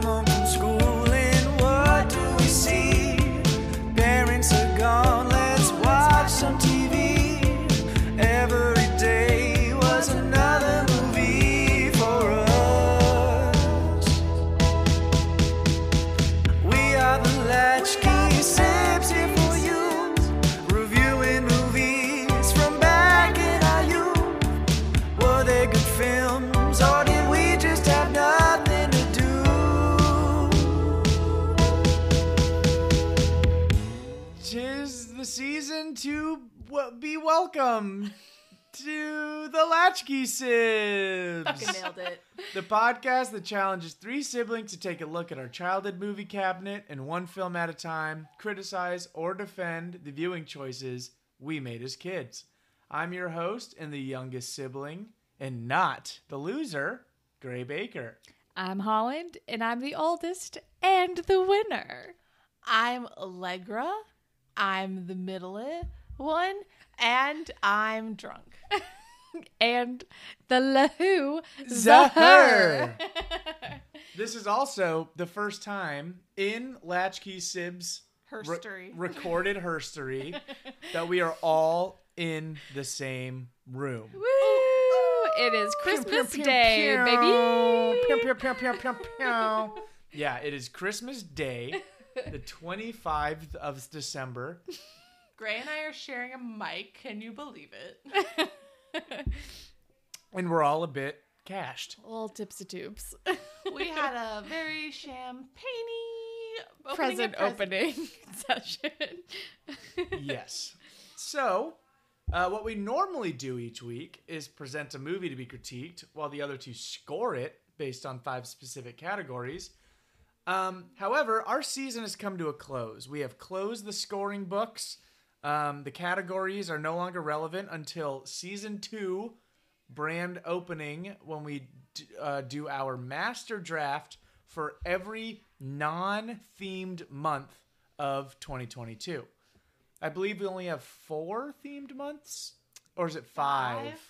come home be welcome to the Latchkey Sibs. Fucking nailed it. The podcast that challenges three siblings to take a look at our childhood movie cabinet and one film at a time, criticize or defend the viewing choices we made as kids. I'm your host and the youngest sibling, and not the loser, Gray Baker. I'm Holland, and I'm the oldest and the winner. I'm Allegra. I'm the middle one, and I'm drunk. And the Lahu Zahar. This is also the first time in Latchkey Sibs re- recorded herstory that we are all in the same room. Woo! It is Christmas Pew, pew, Day, pew. baby. Yeah, it is Christmas Day, the 25th of December. Gray and I are sharing a mic. Can you believe it? And we're all a bit cashed. Little tipsy tubes. We had a very champagne Present opening session. yes. So, uh, what we normally do each week is present a movie to be critiqued, while the other two score it based on five specific categories. Um, however, our season has come to a close. We have closed the scoring books. Um, the categories are no longer relevant until season two brand opening when we d- uh, do our master draft for every non themed month of 2022. I believe we only have four themed months, or is it five, Five.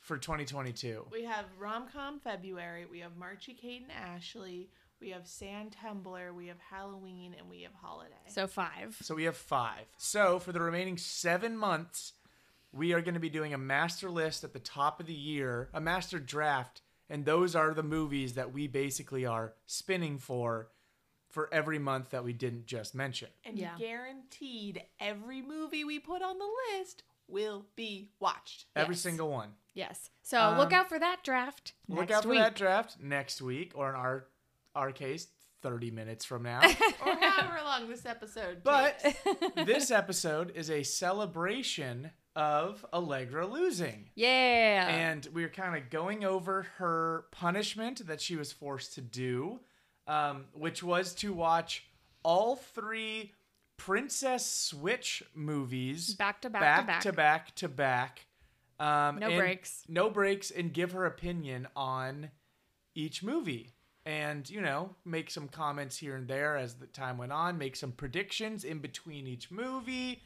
for 2022? We have rom com February. We have Marchie, Kate, and Ashley. We have Sand Tumbler. We have Halloween, and we have Holiday. So five. So we have five. So for the remaining seven months, we are going to be doing a master list at the top of the year, a master draft, and those are the movies that we basically are spinning for for every month that we didn't just mention. and Yeah. guaranteed every movie we put on the list will be watched. Every Yes. single one. Yes. So look Um, out for that draft. Look next out for week. that draft next week, or in our our case, 30 minutes from now. Or however long this episode But takes. this episode is a celebration of Allegra losing. Yeah. And we are kind of going over her punishment that she was forced to do, um, which was to watch all three Princess Switch movies Back to back back to back. to back to back. Um, No and- breaks. No breaks, and give her opinion on each movie. And, you know, make some comments here and there as the time went on, make some predictions in between each movie,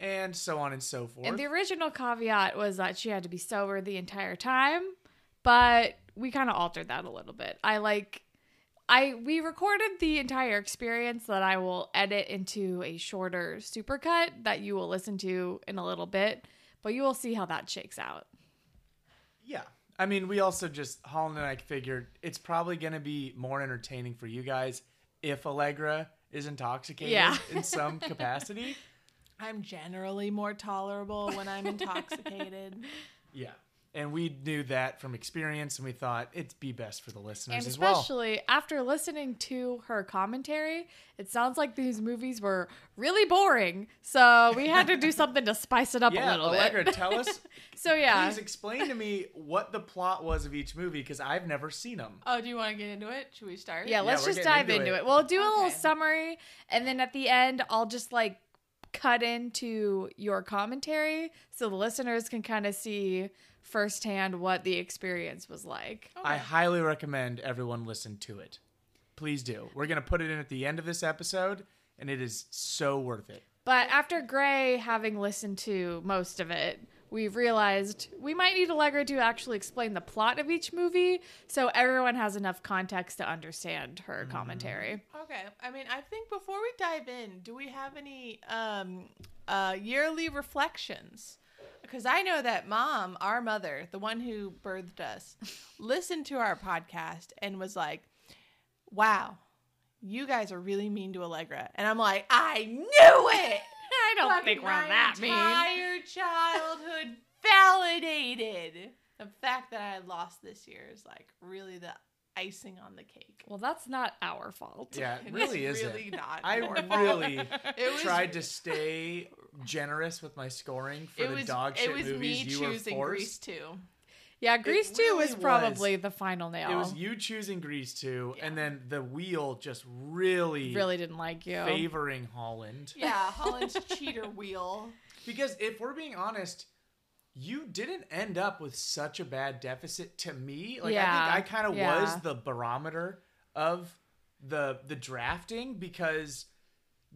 and so on and so forth. And the original caveat was that she had to be sober the entire time, but we kind of altered that a little bit. I like I we recorded the entire experience that I will edit into a shorter supercut that you will listen to in a little bit, but you will see how that shakes out. Yeah. I mean, we also just, Holland and I figured it's probably going to be more entertaining for you guys if Allegra is intoxicated Yeah. in some capacity. I'm generally more tolerable when I'm intoxicated. Yeah. And we knew that from experience, and we thought it'd be best for the listeners And as well. especially after listening to her commentary, it sounds like these movies were really boring. So we had to do something to spice it up a Yeah, little Allegra, bit. tell us, So yeah. please explain to me what the plot was of each movie because I've never seen them. Oh, do you want to get into it? Should we start? Yeah, let's just dive into into it. it. We'll do a little summary, and then at the end, I'll just like cut into your commentary so the listeners can kind of see firsthand what the experience was like. I highly recommend everyone listen to it. Please do. We're going to put it in at the end of this episode, and it is so worth it. But after Gray having listened to most of it, we've realized we might need Allegra to actually explain the plot of each movie so everyone has enough context to understand her commentary. Okay. I mean, I think before we dive in, do we have any um uh yearly reflections? Because I know that mom, our mother, the one who birthed us, listened to our podcast and was like, "Wow, you guys are really mean to Allegra." And I'm like, "I knew it." I don't think we're my that mean. entire childhood validated. The fact that I lost this year is like really the icing on the cake. Well, that's not our fault. Yeah, it really isn't. really not I really It was- tried to stay generous with my scoring for it the was dog shit it was movies me you choosing were Grease forced. too. Yeah, Grease 2 really was probably the final nail. It was you choosing Grease 2, and then the wheel just really, really didn't like you. favoring Holland. Yeah, Holland's cheater wheel. Because if we're being honest, you didn't end up with such a bad deficit to me. Like Yeah, I think I kind of yeah. was the barometer of the the drafting because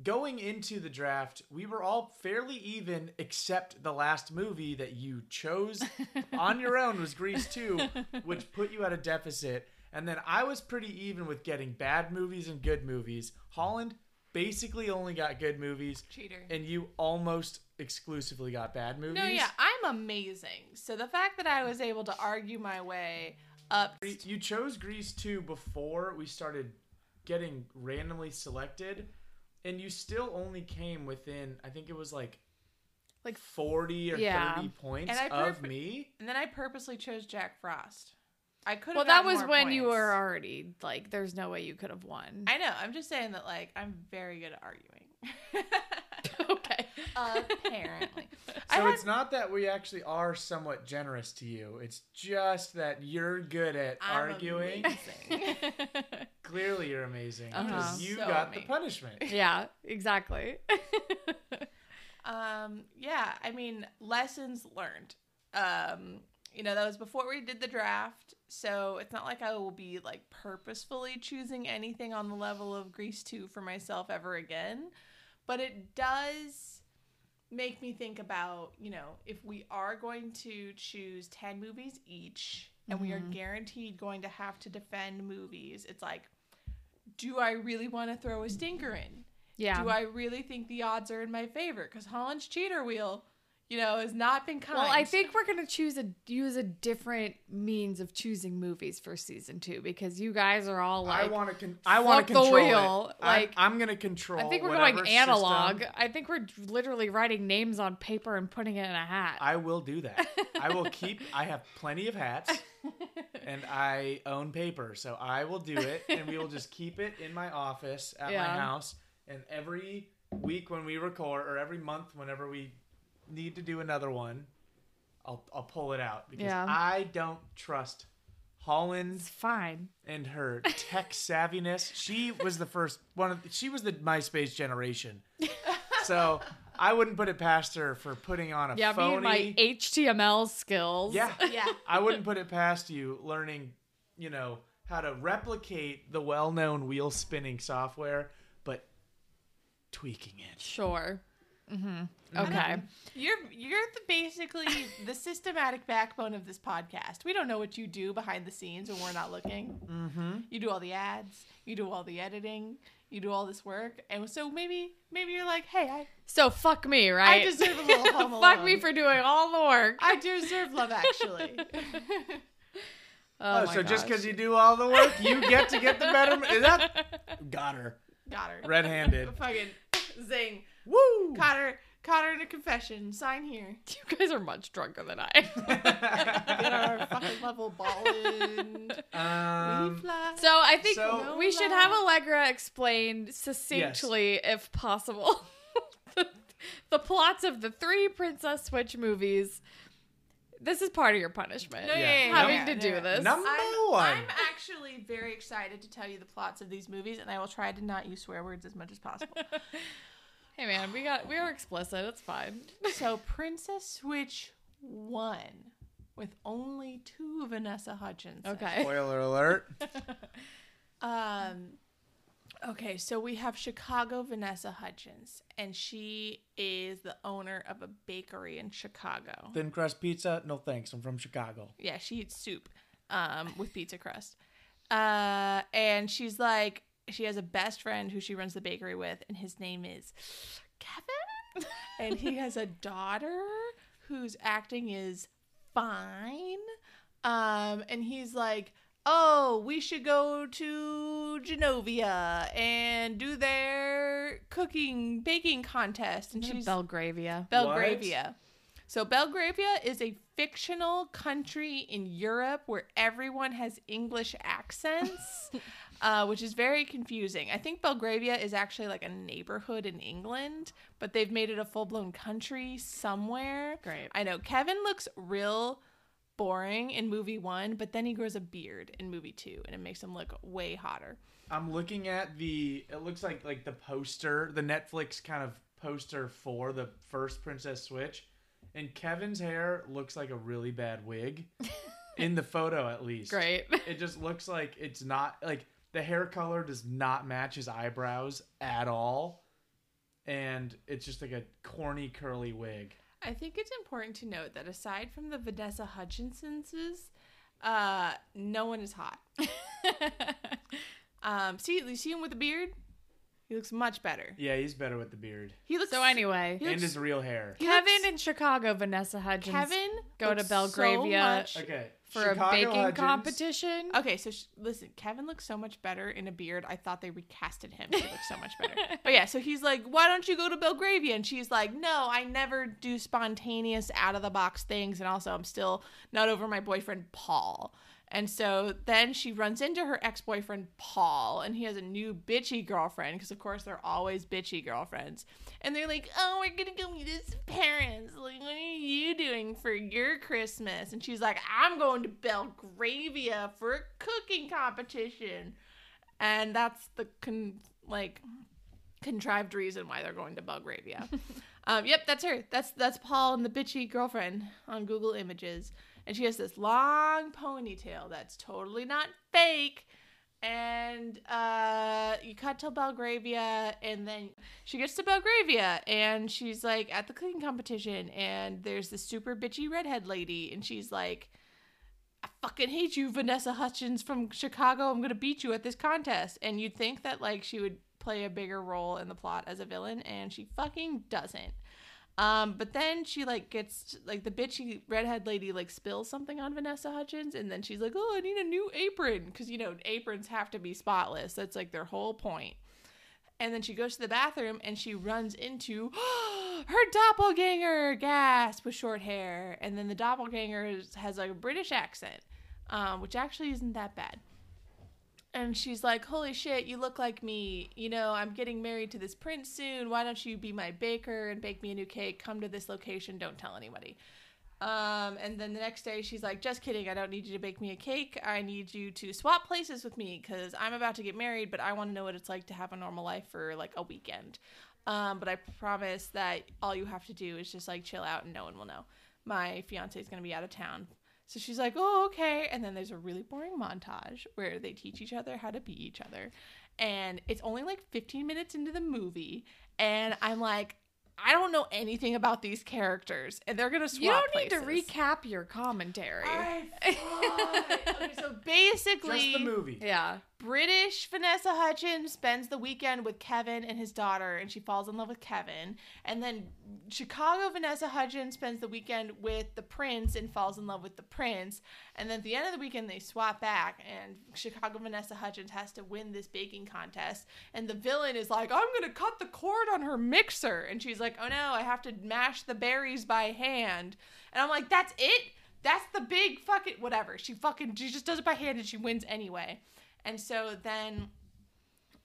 going into the draft, we were all fairly even except the last movie that you chose on your own was Grease 2, which put you at a deficit. And then I was pretty even with getting bad movies and good movies. Holland basically only got good movies Cheater. and you almost exclusively got bad movies. No, yeah, I'm amazing. So the fact that I was able to argue my way up You chose Grease 2 before we started getting randomly selected, and you still only came within, I think it was like Like- 40 or Yeah. 30 points And I of perf- me. and then I purposely chose Jack Frost. I could have well, that was when you were already like, there's no way you could have won. I know. I'm just saying that like I'm very good at arguing. okay. Apparently. So had- it's not that we actually are somewhat generous to you. It's just that you're good at I'm arguing. Clearly, you're amazing because Uh-huh. you So got the punishment. yeah, exactly. Um, yeah, I mean, lessons learned. Um, you know, that was before we did the draft, so it's not like I will be like purposefully choosing anything on the level of Grease 2 for myself ever again. But it does make me think about, you know, if we are going to choose 10 movies each and we are mm-hmm. guaranteed going to have to defend movies, it's like, do I really want to throw a stinker in? Yeah. do I really think the odds are in my favor? Because Holland's cheater wheel, you know, has not been kind. well, I think we're gonna choose a use a different means of choosing movies for season two because you guys are all like. I want to. Con- I want fuck to the control wheel, It. I'm- like- I'm, gonna control. I think we're going analog. system- I think we're literally writing names on paper and putting it in a hat. I will do that. I will keep. I have plenty of hats, and I own paper, so I will do it, and we will just keep it in my office at my house. And every week when we record, or every month whenever we need to do another one, I'll I'll pull it out because Yeah. I don't trust Holland it's fine. and her tech savviness. She was the first one of she was the MySpace generation. So I wouldn't put it past her for putting on a Yeah, me phony and my HTML skills. Yeah. yeah, I wouldn't put it past you learning, you know, how to replicate the well-known wheel spinning software, but tweaking it. Sure. Mm-hmm. Okay. you're you're the basically the systematic backbone of this podcast. We don't know what you do behind the scenes when we're not looking. Mm-hmm. You do all the ads, you do all the editing, you do all this work, and so maybe maybe you're like, hey, I So fuck me, right? I deserve a little home fuck me for doing all the work. I deserve love, actually. oh, Oh, my so just because you do all the work, you get to get the better. Is that got her Got her. red-handed? Fucking zing. Woo! Caught her. Caught her in a confession. Sign here. You guys are much drunker than I. Get our fucking level ballin'. we um, fly. so I think So- we should have Allegra explain succinctly, if possible, the, the plots of the three Princess Switch movies. This is part of your punishment. No, yeah, Having yeah, to yeah, do yeah. this. Number I'm, one. I'm actually very excited to tell you the plots of these movies, and I will try to not use swear words as much as possible. Hey man, we got we are explicit. It's fine. so, Princess Switch won with only two Vanessa Hudgens. Okay. Spoiler alert. Um, Okay, so we have Chicago Vanessa Hudgens, and she is the owner of a bakery in Chicago. Thin crust pizza? No thanks. I'm from Chicago. Yeah, she eats soup um, with pizza crust. Uh, and she's like, she has a best friend who she runs the bakery with, and his name is Kevin. and he has a daughter whose acting is fine. Um, and he's like, oh, we should go to Genovia and do their cooking baking contest. And she's Belgravia. Belgravia. So Belgravia is a fictional country in Europe where everyone has English accents, uh, which is very confusing. I think Belgravia is actually like a neighborhood in England, but they've made it a full blown country somewhere. Great. I know Kevin looks real boring in movie one, but then he grows a beard in movie two, and it makes him look way hotter. I'm looking at the. It looks like like the poster, the Netflix kind of poster for the first Princess Switch, and Kevin's hair looks like a really bad wig, in the photo at least. Great. It just looks like it's not like the hair color does not match his eyebrows at all, and it's just like a corny curly wig. I think it's important to note that aside from the Vanessa Hutchinson's, uh, no one is hot. Um, see, you see him with a beard? He looks much better. Yeah, he's better with the beard He looks so anyway, He and looks- his real hair. Kevin looks- in Chicago, Vanessa Hudgens Kevin go to looks so Belgravia much- Okay, for Chicago a baking Hudgens- competition. Okay, so sh- listen, Kevin looks so much better in a beard. I thought they recasted him. He looks so much better. but yeah, so he's like, "Why don't you go to Belgravia?" And she's like, "No, I never do spontaneous out of the box things, and also I'm still not over my boyfriend Paul." And so then she runs into her ex boyfriend Paul, and he has a new bitchy girlfriend because, of course, they're always bitchy girlfriends. And they're like, "Oh, we're gonna go meet his parents. Like, what are you doing for your Christmas?" And she's like, "I'm going to Belgravia for a cooking competition." And that's the con- like contrived reason why they're going to Belgravia. um, yep, that's her. That's that's Paul and the bitchy girlfriend on Google Images, and she has this long ponytail that's totally not fake. And uh, you cut to Belgravia, and then she gets to Belgravia, and she's like at the cooking competition, and there's this super bitchy redhead lady, and she's like, I fucking hate you, Vanessa Hutchins from Chicago. I'm gonna beat you at this contest. And you'd think that like she would play a bigger role in the plot as a villain, and she fucking doesn't. Um, but then she like gets like the bitchy redhead lady like spills something on Vanessa Hutchins, and then she's like, "Oh, I need a new apron," because you know aprons have to be spotless. That's like their whole point. And then she goes to the bathroom and she runs into her doppelganger, gasp, with short hair. And then the doppelganger has like a British accent, um, which actually isn't that bad. And she's like, Holy shit, you look like me. You know, I'm getting married to this prince soon. Why don't you be my baker and bake me a new cake? Come to this location. Don't tell anybody. Um, and then the next day, she's like, just kidding. I don't need you to bake me a cake. I need you to swap places with me because I'm about to get married, but I want to know what it's like to have a normal life for like a weekend. Um, but I promise that all you have to do is just like chill out and no one will know. My fiance is going to be out of town. So she's like, oh, okay. And then there's a really boring montage where they teach each other how to be each other. And it's only like 15 minutes into the movie. And I'm like, I don't know anything about these characters. And they're going to swap You don't need places. to recap your commentary. I okay, so basically, Just the movie. yeah. British Vanessa Hutchins spends the weekend with Kevin and his daughter, and she falls in love with Kevin. And then Chicago Vanessa Hutchins spends the weekend with the prince and falls in love with the prince. And then at the end of the weekend, they swap back, and Chicago Vanessa Hutchins has to win this baking contest. And the villain is like, I'm going to cut the cord on her mixer. And she's like, Oh no, I have to mash the berries by hand. And I'm like, That's it? That's the big fucking whatever. She fucking she just does it by hand and she wins anyway. And so then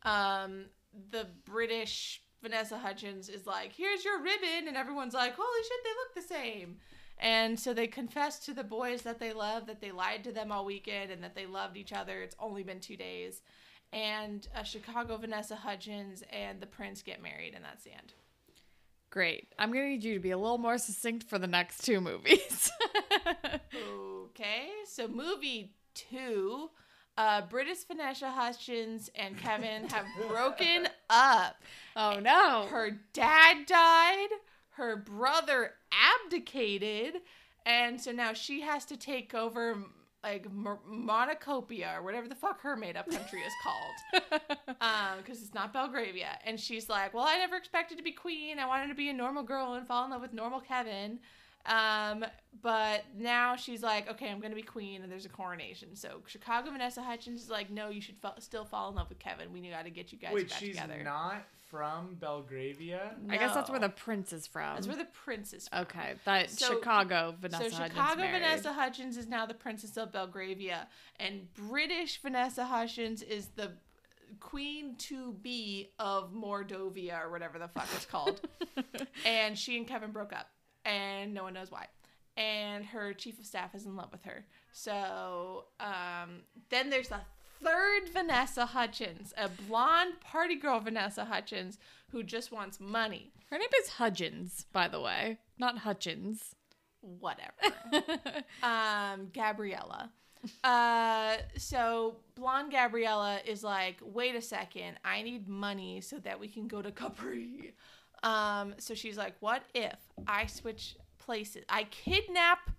um the British Vanessa Hutchins is like, "Here's your ribbon." And everyone's like, "Holy shit, they look the same." And so they confess to the boys that they love that they lied to them all weekend and that they loved each other. It's only been 2 days. And uh, Chicago Vanessa Hutchins and the prince get married and that's the end. Great. I'm going to need you to be a little more succinct for the next two movies. Okay, so movie two Uh, British Vanessa Hutchins and Kevin have broken up. Oh no. Her dad died. Her brother abdicated, and so now she has to take over like Mo- Monocopia or whatever the fuck her made up country is called. um, because it's not Belgravia. And she's like, "Well, I never expected to be queen. I wanted to be a normal girl and fall in love with normal Kevin." Um, but now she's like, "Okay, I'm gonna be queen," and there's a coronation. So Chicago Vanessa Hutchins is like, "No, you should fa- still fall in love with Kevin. We got to get you guys Wait, back she's together." not from Belgravia. I guess that's where the prince is from. That's where the prince is from. Okay, that So- Chicago Vanessa so Chicago married. Vanessa Hutchins is now the Princess of Belgravia, and British Vanessa Hutchins is the queen to be of Mordovia or whatever the fuck it's called. and she and Kevin broke up, and no one knows why. And her chief of staff is in love with her. So um, then there's a third Vanessa Hutchins, a blonde party girl Vanessa Hutchins who just wants money. Her name is Hudgens, by the way, not Hutchins. whatever. um, Gabriella. Uh, so blonde Gabriella is like, wait a second, I need money so that we can go to Capri. Um, so she's like, what if I switch places? I kidnap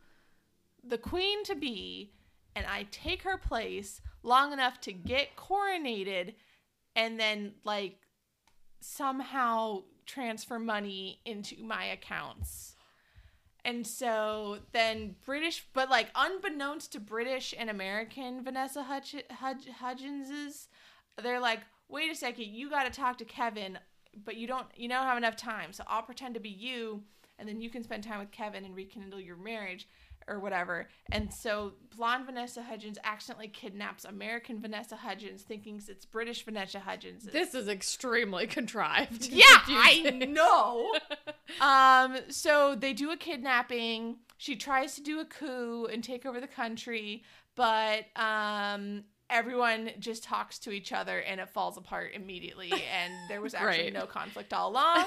the queen to be, and I take her place long enough to get coronated, and then like somehow transfer money into my accounts. And so then British, but like unbeknownst to British and American Vanessa Hutch, Hudg, Hudgenses, they're like, wait a second, you got to talk to Kevin, but you don't, you don't have enough time. So I'll pretend to be you, and then you can spend time with Kevin and rekindle your marriage or whatever. And so blonde Vanessa Hudgens accidentally kidnaps American Vanessa Hudgens, thinking it's British Vanessa Hudgens. This is extremely contrived. Yeah, I know. um, so they do a kidnapping. She tries to do a coup and take over the country, but um, everyone just talks to each other and it falls apart immediately. And there was actually Great. no conflict all along.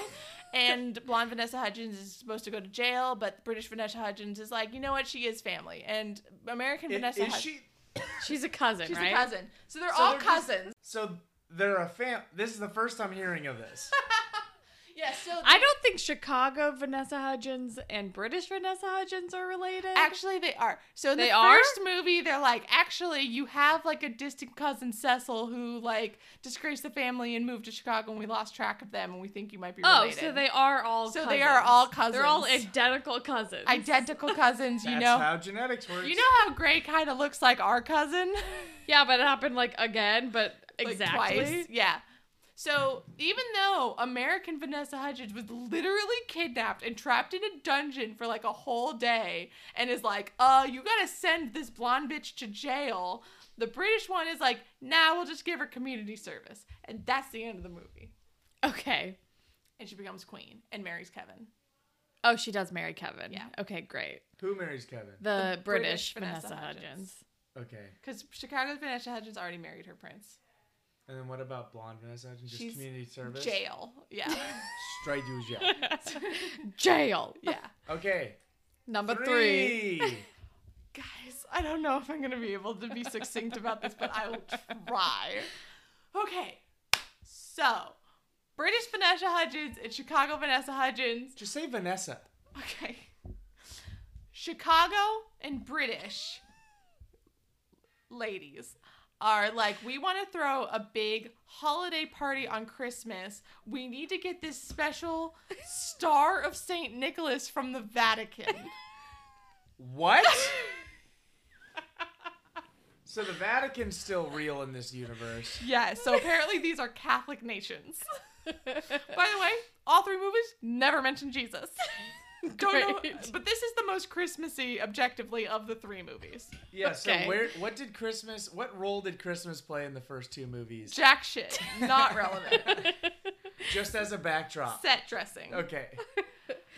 And blonde Vanessa Hudgens is supposed to go to jail, but British Vanessa Hudgens is like, you know what? She is family. And American I- Vanessa is Hudgens, she? She's a cousin, she's right? a cousin. So they're So all they're just- cousins. So they're a fam. This is the first time hearing of this. yeah, so I don't think Chicago Vanessa Hudgens and British Vanessa Hudgens are related. Actually, they are. So in They the are? first movie, they're like, actually, you have like a distant cousin Cecil who like disgraced the family and moved to Chicago, and we lost track of them, and we think you might be oh, so they are all. So cousins. they are all cousins. They're all identical cousins. identical cousins. You know, how genetics works. you know how Gray kind of looks like our cousin, yeah, but it happened like again, but Like, exactly. twice. Yeah. So even though American Vanessa Hudgens was literally kidnapped and trapped in a dungeon for like a whole day and is like, uh, you gotta send this blonde bitch to jail, the British one is like, nah, we'll just give her community service. And that's the end of the movie. Okay. And she becomes queen and marries Kevin. Oh, she does marry Kevin. Yeah. Okay, great. Who marries Kevin? The, The British, British Vanessa Vanessa, Hudgens. Hudgens. Okay. Because Chicago's Vanessa Hudgens already married her prince. And then what about blonde Vanessa? Hudgens? Just She's community service. Jail. Yeah. Straight to jail. Jail. yeah. Okay. Number three. Three. Guys, I don't know if I'm gonna be able to be succinct about this, but I will try. Okay, so British Vanessa Hudgens and Chicago Vanessa Hudgens. Just say Vanessa. Okay, Chicago and British ladies are like, we want to throw a big holiday party on Christmas. We need to get this special star of Saint Nicholas from the Vatican. What? so the Vatican's still real in this universe. Yeah, so apparently these are Catholic nations. By the way, all three movies never mention Jesus. Don't know, but this is the most Christmassy, objectively, of the three movies. Yeah. Okay. So where? What did Christmas? What role did Christmas play in the first two movies? Jack shit, not relevant. Just as a backdrop. Set dressing. Okay.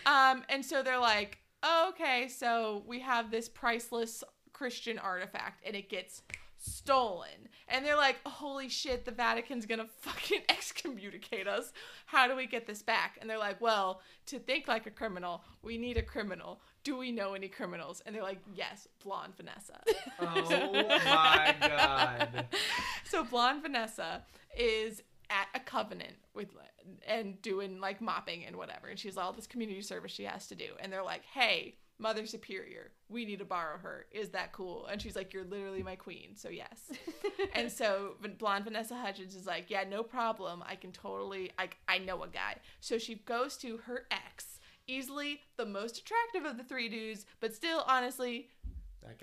Um, and so they're like, oh, okay, so we have this priceless Christian artifact, and it gets stolen. And they're like, holy shit, the Vatican's gonna fucking excommunicate us. How do we get this back? And they're like, well, to think like a criminal, we need a criminal. Do we know any criminals? And they're like, yes, blonde Vanessa. Oh my god. so blonde Vanessa is at a covenant with and doing like mopping and whatever, and she's all this community service she has to do, and they're like, "Hey, Mother Superior, we need to borrow her. Is that cool?" And she's like, "You're literally my queen, so yes." and so blonde Vanessa Hudgens is like, "Yeah, no problem. I can totally. I I know a guy." So she goes to her ex, easily the most attractive of the three dudes, but still, honestly,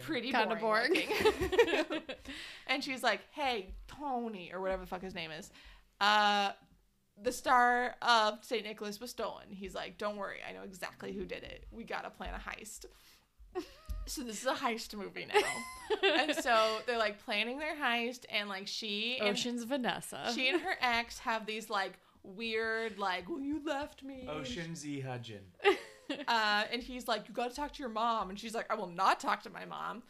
pretty Kinda boring. boring. and she's like, "Hey, Tony, or whatever the fuck his name is, uh, the star of Saint Nicholas was stolen." He's like, "Don't worry, I know exactly who did it. We gotta plan a heist." so this is a heist movie now, and so they're like planning their heist, and like she and Ocean's Vanessa. she and her ex have these like weird like, "Well, you left me." Ocean Z Hudgen. uh, and he's like, "You got to talk to your mom," and she's like, "I will not talk to my mom."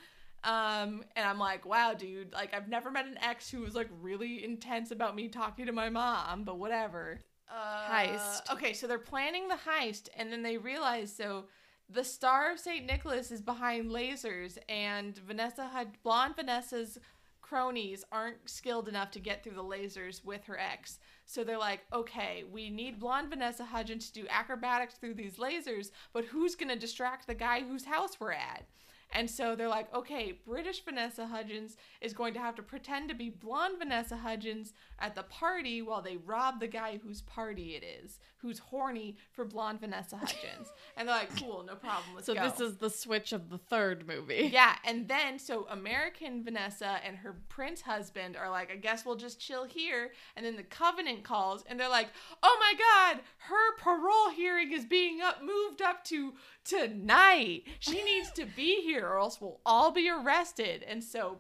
Um, and I'm like, "Wow, dude! Like, I've never met an ex who was like really intense about me talking to my mom, but whatever." Uh, Heist. Okay, so they're planning the heist, and then they realize so the star of Saint Nicholas is behind lasers, and Vanessa had blonde Vanessa's cronies aren't skilled enough to get through the lasers with her ex. So they're like, okay, we need blonde Vanessa Hudgens to do acrobatics through these lasers, but who's gonna distract the guy whose house we're at? And so they're like, okay, British Vanessa Hudgens is going to have to pretend to be blonde Vanessa Hudgens at the party while they rob the guy whose party it is, who's horny for blonde Vanessa Hudgens. and they're like, cool, no problem, let's so go. this is the switch of the third movie. Yeah, and then so American Vanessa and her prince husband are like, I guess we'll just chill here. And then the Covenant calls, and they're like, Oh my God, her parole hearing is being up moved up to tonight. She needs to be here, or else we'll all be arrested. And so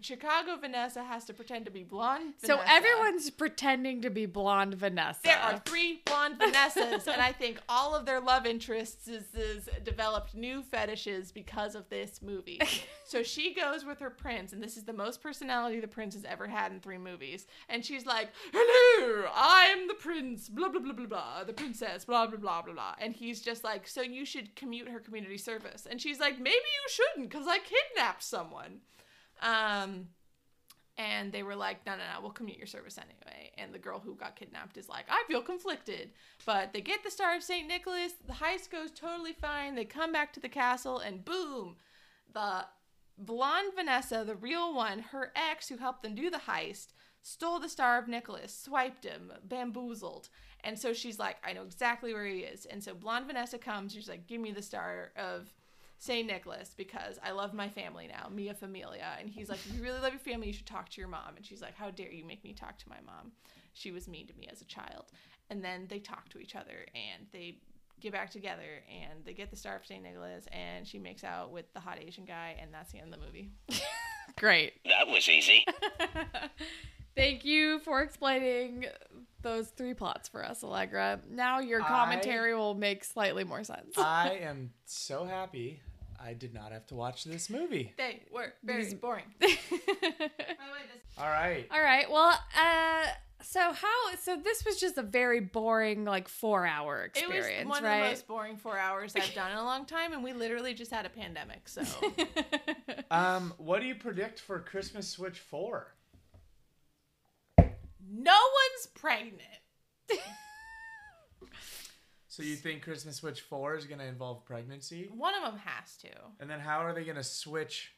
Chicago Vanessa has to pretend to be blonde. So everyone's pretending to be blonde Vanessa. There are three blonde Vanessas, and I think all of their love interests is, is developed new fetishes because of this movie. so she goes with her prince, and this is the most personality the prince has ever had in three movies. And she's like, "Hello, I'm the prince." Blah blah blah blah blah. The princess. Blah blah blah blah blah. And he's just like, "So you should commute her community service." And she's like, "Maybe you shouldn't, because I kidnapped someone." Um. And they were like, no, no, no, we'll commute your service anyway. And the girl who got kidnapped is like, I feel conflicted. But they get the Star of St. Nicholas. The heist goes totally fine. They come back to the castle, and boom, the blonde Vanessa, the real one, her ex who helped them do the heist, stole the Star of Nicholas, swiped him, bamboozled. And so she's like, I know exactly where he is. And so blonde Vanessa comes. She's like, give me the Star of St. Nicholas because I love my family now, Mia Familia. And he's like, if you really love your family, you should talk to your mom. And she's like, how dare you make me talk to my mom? She was mean to me as a child. And then they talk to each other and they get back together and they get the Star of St. Nicholas and she makes out with the hot Asian guy. And that's the end of the movie. Great. That was easy. Thank you for explaining those three plots for us, Allegra. Now your I- commentary will make slightly more sense. I am so happy I did not have to watch this movie. They were very boring. By the way, this All right. All right. Well, uh so how so this was just a very boring like 4-hour experience. It was experience, one of the most boring four hours I've done in a long time, and we literally just had a pandemic. So Um, what do you predict for Christmas Switch 4? no one's pregnant. So you think Christmas Switch 4 is going to involve pregnancy? One of them has to. And then how are they going to switch?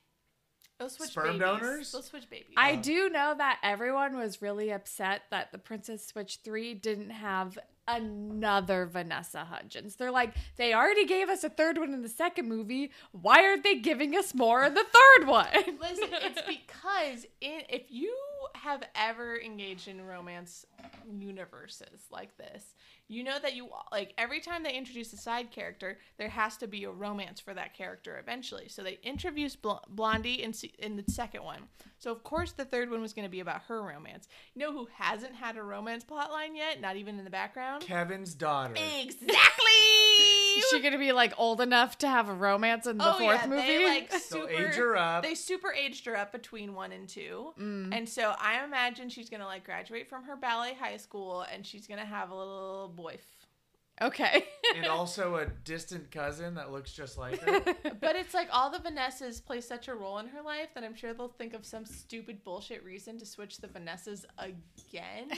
They'll switch Sperm babies. donors? They'll switch babies. I do know that everyone was really upset that the Princess Switch 3 didn't have another Vanessa Hudgens. They're like, they already gave us a third one in the second movie. Why aren't they giving us more in the third one? Listen, it's because in, if you have ever engaged in romance universes like this, you know that you like every time they introduce a side character, there has to be a romance for that character eventually. So they introduced Bl- Blondie in in the second one. So of course the third one was going to be about her romance. You know who hasn't had a romance plotline yet? Not even in the background. Kevin's daughter. Exactly. She gonna be like old enough to have a romance in the oh fourth yeah, movie? they like So super. age her up. They super aged her up between one and two, Mm. and so I imagine she's gonna like graduate from her ballet high school, and she's gonna have a little boy. okay. and also a distant cousin that looks just like her. But it's like all the Vanessas play such a role in her life that I'm sure they'll think of some stupid bullshit reason to switch the Vanessas again.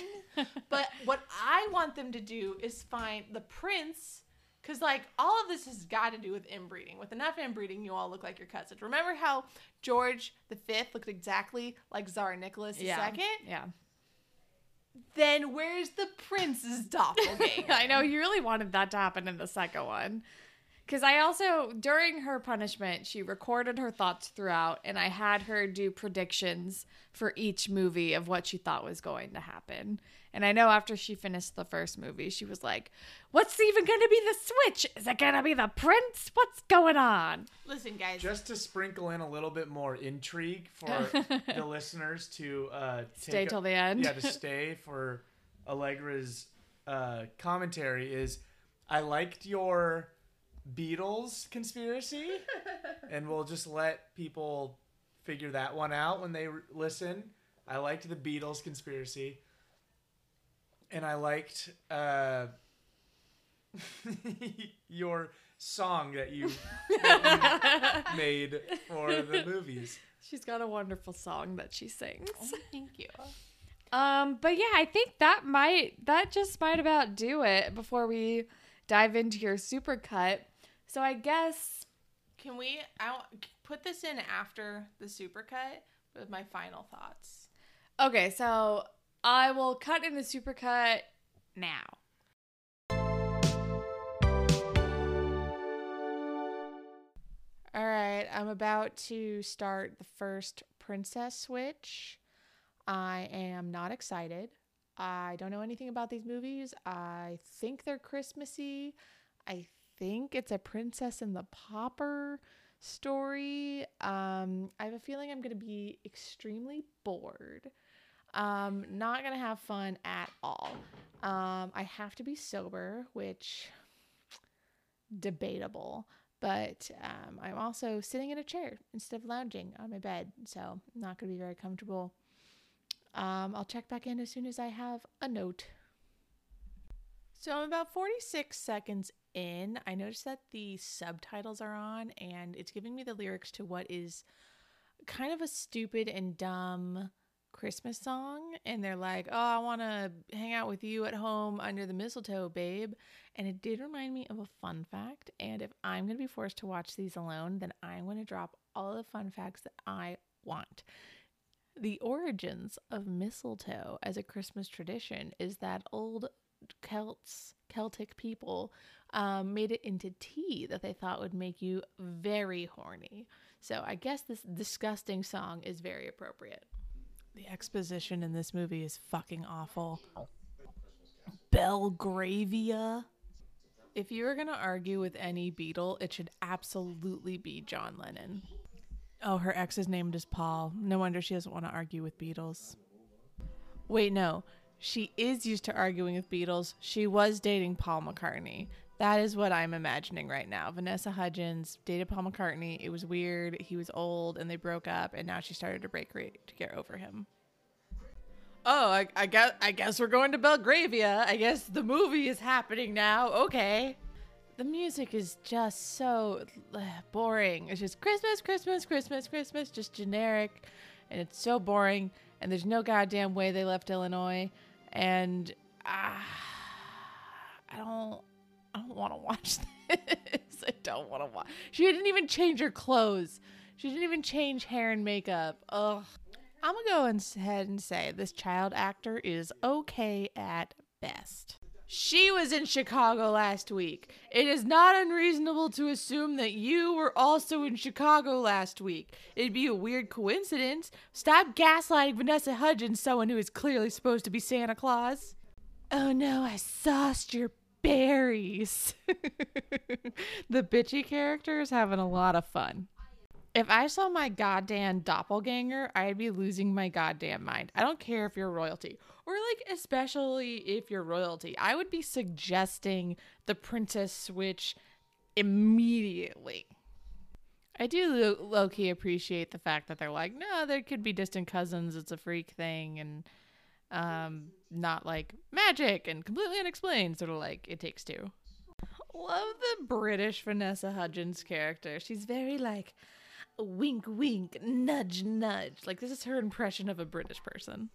but what I want them to do is find the prince. Because, like, all of this has got to do with inbreeding. With enough inbreeding, you all look like your cousins. Remember how George V looked exactly like Tsar Nicholas yeah. II? Yeah. Then where's the prince's doppelganger? I know you really wanted that to happen in the second one. Because I also, during her punishment, she recorded her thoughts throughout, and I had her do predictions for each movie of what she thought was going to happen. And I know after she finished the first movie, she was like, What's even going to be the switch? Is it going to be the prince? What's going on? Listen, guys. Just to sprinkle in a little bit more intrigue for the listeners to uh, Stay take a- till the end. yeah, to stay for Allegra's uh, commentary is I liked your Beatles conspiracy, and we'll just let people figure that one out when they re- listen. I liked the Beatles conspiracy, and I liked uh, your song that you, that you made for the movies. She's got a wonderful song that she sings. Thank you. Um, but yeah, I think that might that just might about do it before we dive into your super cut. So I guess Can we I want, put this in after the supercut with my final thoughts? okay, so I will cut in the supercut now. All right, I'm about to start the first princess switch. I am not excited. I don't know anything about these movies. I think they're Christmassy. I think it's a Princess and the Pauper story. Um, I have a feeling I'm going to be extremely bored. Um, not to have fun at all. Um, I have to be sober, which debatable. But um, I'm also sitting in a chair instead of lounging on my bed, so not to be very comfortable. Um, I'll check back in as soon as I have a note. So I'm about 46 seconds in. I noticed that the subtitles are on, and it's giving me the lyrics to what is kind of a stupid and dumb Christmas song. And they're like, Oh, I want to hang out with you at home under the mistletoe, babe. And it did remind me of a fun fact. And if I'm going to be forced to watch these alone, then I'm going to drop all the fun facts that I want. The origins of mistletoe as a Christmas tradition is that old Celts, Celtic people, um, made it into tea that they thought would make you very horny. So I guess this disgusting song is very appropriate. The exposition in this movie is fucking awful. Belgravia. If you were going to argue with any Beatle, it should absolutely be John Lennon. Oh, her ex is named as Paul. No wonder she doesn't want to argue with Beatles. Wait, no. She is used to arguing with Beatles. She was dating Paul McCartney. That is what I'm imagining right now. Vanessa Hudgens dated Paul McCartney. It was weird. He was old and they broke up and now she started to break to get over him. Oh, I, I guess I guess we're going to Belgravia. I guess the movie is happening now. Okay. The music is just so ugh, boring. It's just Christmas, Christmas, Christmas, Christmas, just generic, and it's so boring. And there's no goddamn way they left Illinois, and ah, I don't, I don't want to watch this. I don't want to watch. She didn't even change her clothes. She didn't even change hair and makeup. Ugh. I'm gonna go ahead and say this child actor is okay at best. She was in Chicago last week. It is not unreasonable to assume that you were also in Chicago last week. It'd be a weird coincidence. Stop gaslighting Vanessa Hudgens, someone who is clearly supposed to be Santa Claus. Oh no, I sauced your berries. the bitchy character is having a lot of fun. If I saw my goddamn doppelganger, I'd be losing my goddamn mind. I don't care if you're royalty, or like especially if you're royalty. I would be suggesting the princess switch immediately. I do low key appreciate the fact that they're like, no, there could be distant cousins. It's a freak thing, and um, not like magic and completely unexplained. Sort of like it takes two. Love the British Vanessa Hudgens character. She's very like wink, wink, nudge, nudge. Like this is her impression of a British person.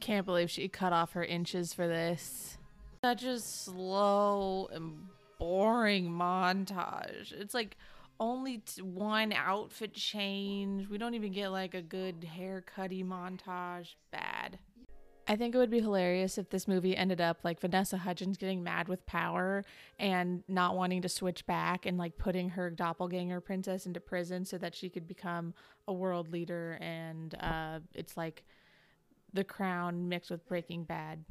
Can't believe she cut off her inches for this. Such a slow and boring montage. It's like only t- one outfit change. We don't even get like a good haircutty montage. Bad. I think it would be hilarious if this movie ended up like Vanessa Hudgens getting mad with power and not wanting to switch back and like putting her doppelganger princess into prison so that she could become a world leader. And uh, it's like the crown mixed with Breaking Bad.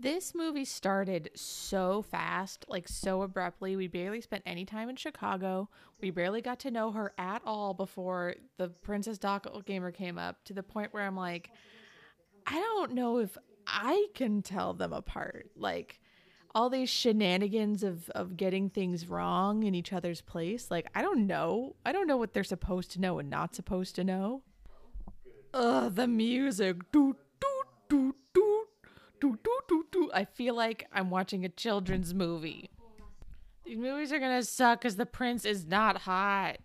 This movie started so fast, like so abruptly. We barely spent any time in Chicago. We barely got to know her at all before the Princess Doppelganger came up to the point where I'm like, I don't know if I can tell them apart. Like all these shenanigans of of getting things wrong in each other's place. Like I don't know. I don't know what they're supposed to know and not supposed to know. Ugh, the music. Do do do do do do do do. I feel like I'm watching a children's movie. These movies are gonna suck because the prince is not hot.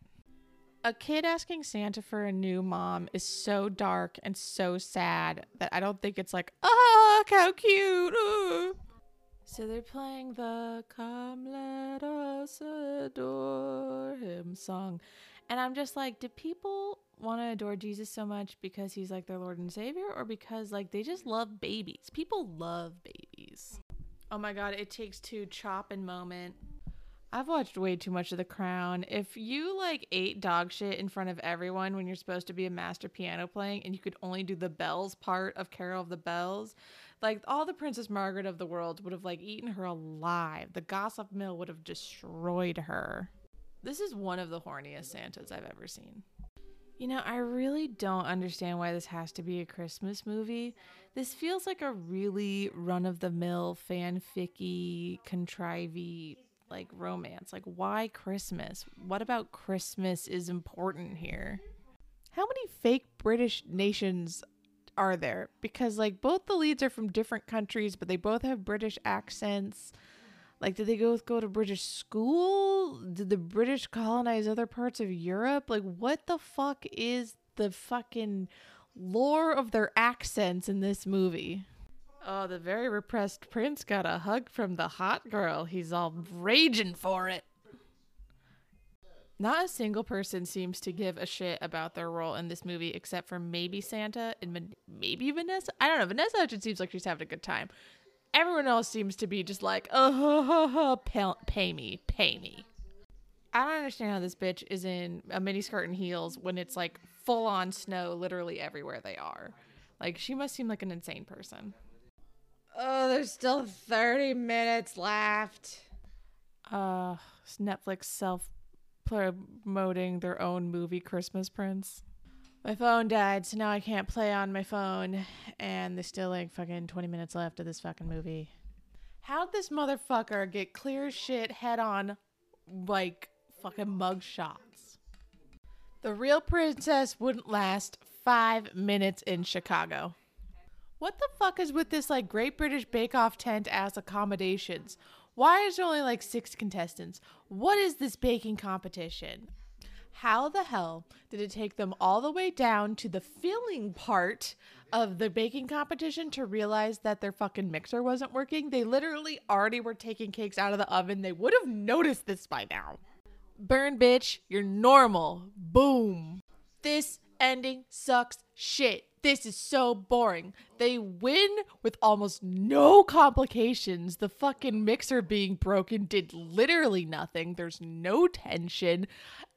A kid asking Santa for a new mom is so dark and so sad that I don't think it's like, oh, how cute. ooh." So they're playing the Come Let Us Adore Him song. And I'm just like, do people want to adore Jesus so much because he's like their Lord and Savior or because like they just love babies? People love babies. Oh my God, it takes two chop and moment. I've watched way too much of The Crown. If you like ate dog shit in front of everyone when you're supposed to be a master piano playing and you could only do the bells part of Carol of the Bells, like all the Princess Margaret of the world would have like eaten her alive. The gossip mill would have destroyed her. This is one of the horniest Santas I've ever seen. You know, I really don't understand why this has to be a Christmas movie. This feels like a really run of the mill fanficky, contrivey like romance. Like why Christmas? What about Christmas is important here? How many fake British nations are there? Because like both the leads are from different countries, but they both have British accents. Like, did they both go to British school? Did the British colonize other parts of Europe? Like, what the fuck is the fucking lore of their accents in this movie? Oh, the very repressed prince got a hug from the hot girl. He's all raging for it. Not a single person seems to give a shit about their role in this movie except for maybe Santa and maybe Vanessa. I don't know. Vanessa Hudgens seems like she's having a good time. Everyone else seems to be just like, oh, pay, pay me, pay me. I don't understand how this bitch is in a miniskirt and heels when it's like full on snow literally everywhere they are. Like, she must seem like an insane person. Oh, there's still 30 minutes left. Uh, Netflix self promoting their own movie Christmas Prince. My phone died, so now I can't play on my phone. And there's still like fucking 20 minutes left of this fucking movie. How'd this motherfucker get clear shit head on, like, fucking mug shots? The real princess wouldn't last five minutes in Chicago. What the fuck is with this like Great British Bake Off tent ass accommodations? Why is there only like six contestants? What is this baking competition? How the hell did it take them all the way down to the filling part of the baking competition to realize that their fucking mixer wasn't working? They literally already were taking cakes out of the oven. They would have noticed this by now. Burn, bitch. You're normal. Boom. This ending sucks shit. This is so boring. They win with almost no complications. The fucking mixer being broken did literally nothing. There's no tension.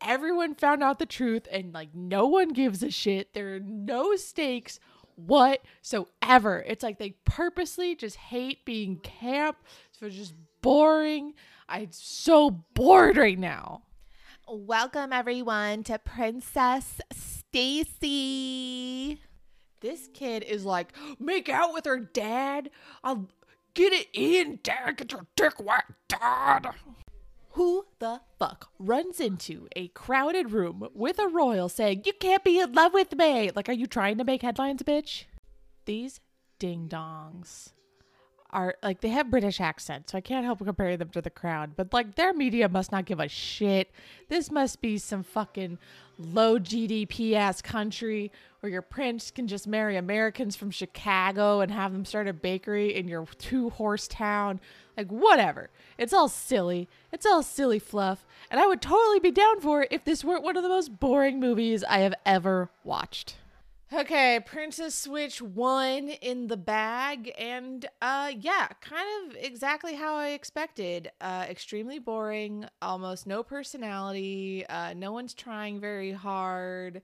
Everyone found out the truth and like no one gives a shit. There are no stakes whatsoever. It's like they purposely just hate being camp. So it's just boring. I'm so bored right now. Welcome everyone to Princess Stacy. This kid is like, make out with her dad. I'll get it in, dad. Get your dick wet, dad. Who the fuck runs into a crowded room with a royal saying, You can't be in love with me? Like, are you trying to make headlines, bitch? These ding dongs are like they have British accents, so I can't help compare them to the crown. But like their media must not give a shit. This must be some fucking low GDP ass country where your prince can just marry Americans from Chicago and have them start a bakery in your two horse town. Like whatever. It's all silly. It's all silly fluff. And I would totally be down for it if this weren't one of the most boring movies I have ever watched. Okay, Princess Switch 1 in the bag. And uh yeah, kind of exactly how I expected. Uh extremely boring, almost no personality, uh no one's trying very hard.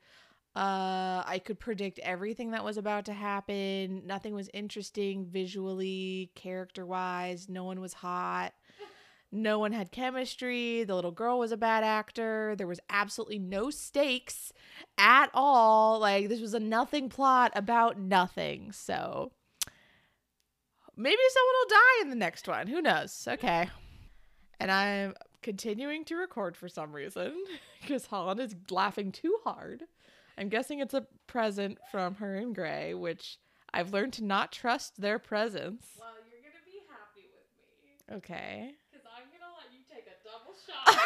Uh I could predict everything that was about to happen. Nothing was interesting visually, character-wise, no one was hot. No one had chemistry. The little girl was a bad actor. There was absolutely no stakes at all. Like, this was a nothing plot about nothing. So, maybe someone will die in the next one. Who knows? Okay. And I'm continuing to record for some reason because Holland is laughing too hard. I'm guessing it's a present from her and Gray, which I've learned to not trust their presence. Well, you're gonna be happy with me Okay. because I'm gonna let you take a shot